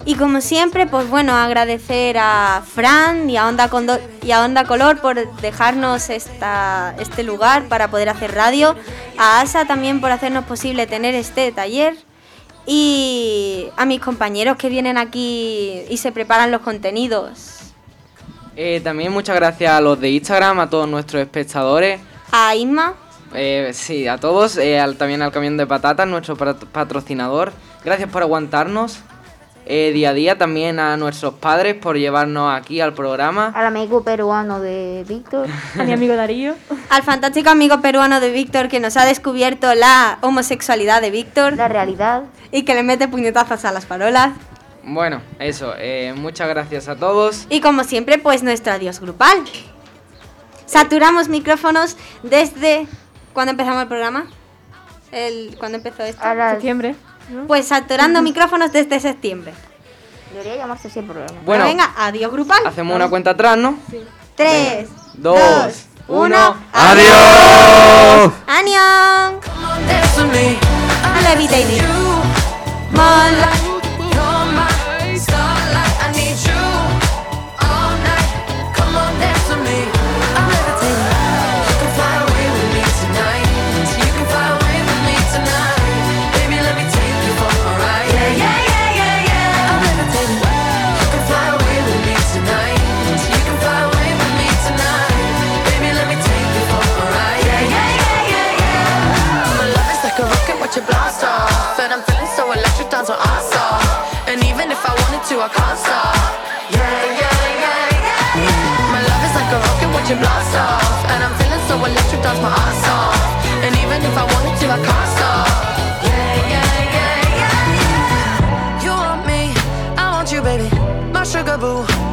Y como siempre, pues bueno, agradecer a Fran y a Onda, Condo- y a Onda Color por dejarnos esta, este lugar para poder hacer radio. A Asa también por hacernos posible tener este taller. Y a mis compañeros que vienen aquí y se preparan los contenidos. Eh, también muchas gracias a los de Instagram, a todos nuestros espectadores. A Isma, Eh, sí, a todos, eh, al- también al Camión de Patatas, nuestro pat- patrocinador. Gracias por aguantarnos eh, día a día. También a nuestros padres por llevarnos aquí al programa. Al amigo peruano de Víctor. A mi amigo Darío. <laughs> al fantástico amigo peruano de Víctor que nos ha descubierto la homosexualidad de Víctor. La realidad. Y que le mete puñetazos a las parolas. Bueno, eso, eh, muchas gracias a todos. Y como siempre, pues nuestro adiós grupal. Saturamos micrófonos desde... ¿Cuándo empezamos el programa? El, ¿Cuándo empezó esto? A las- Pues saturando micrófonos desde septiembre. Debería llamarse así el programa. Bueno, venga, adiós grupal. hacemos una cuenta atrás, ¿no? Tres, Dos, dos, uno. uno. ¡Adiós! ¡Anion! Dance dance my ass off. And even if I wanted to, I can't stop. Yeah, yeah, yeah, yeah. You want me, I want you, baby. My sugar boo.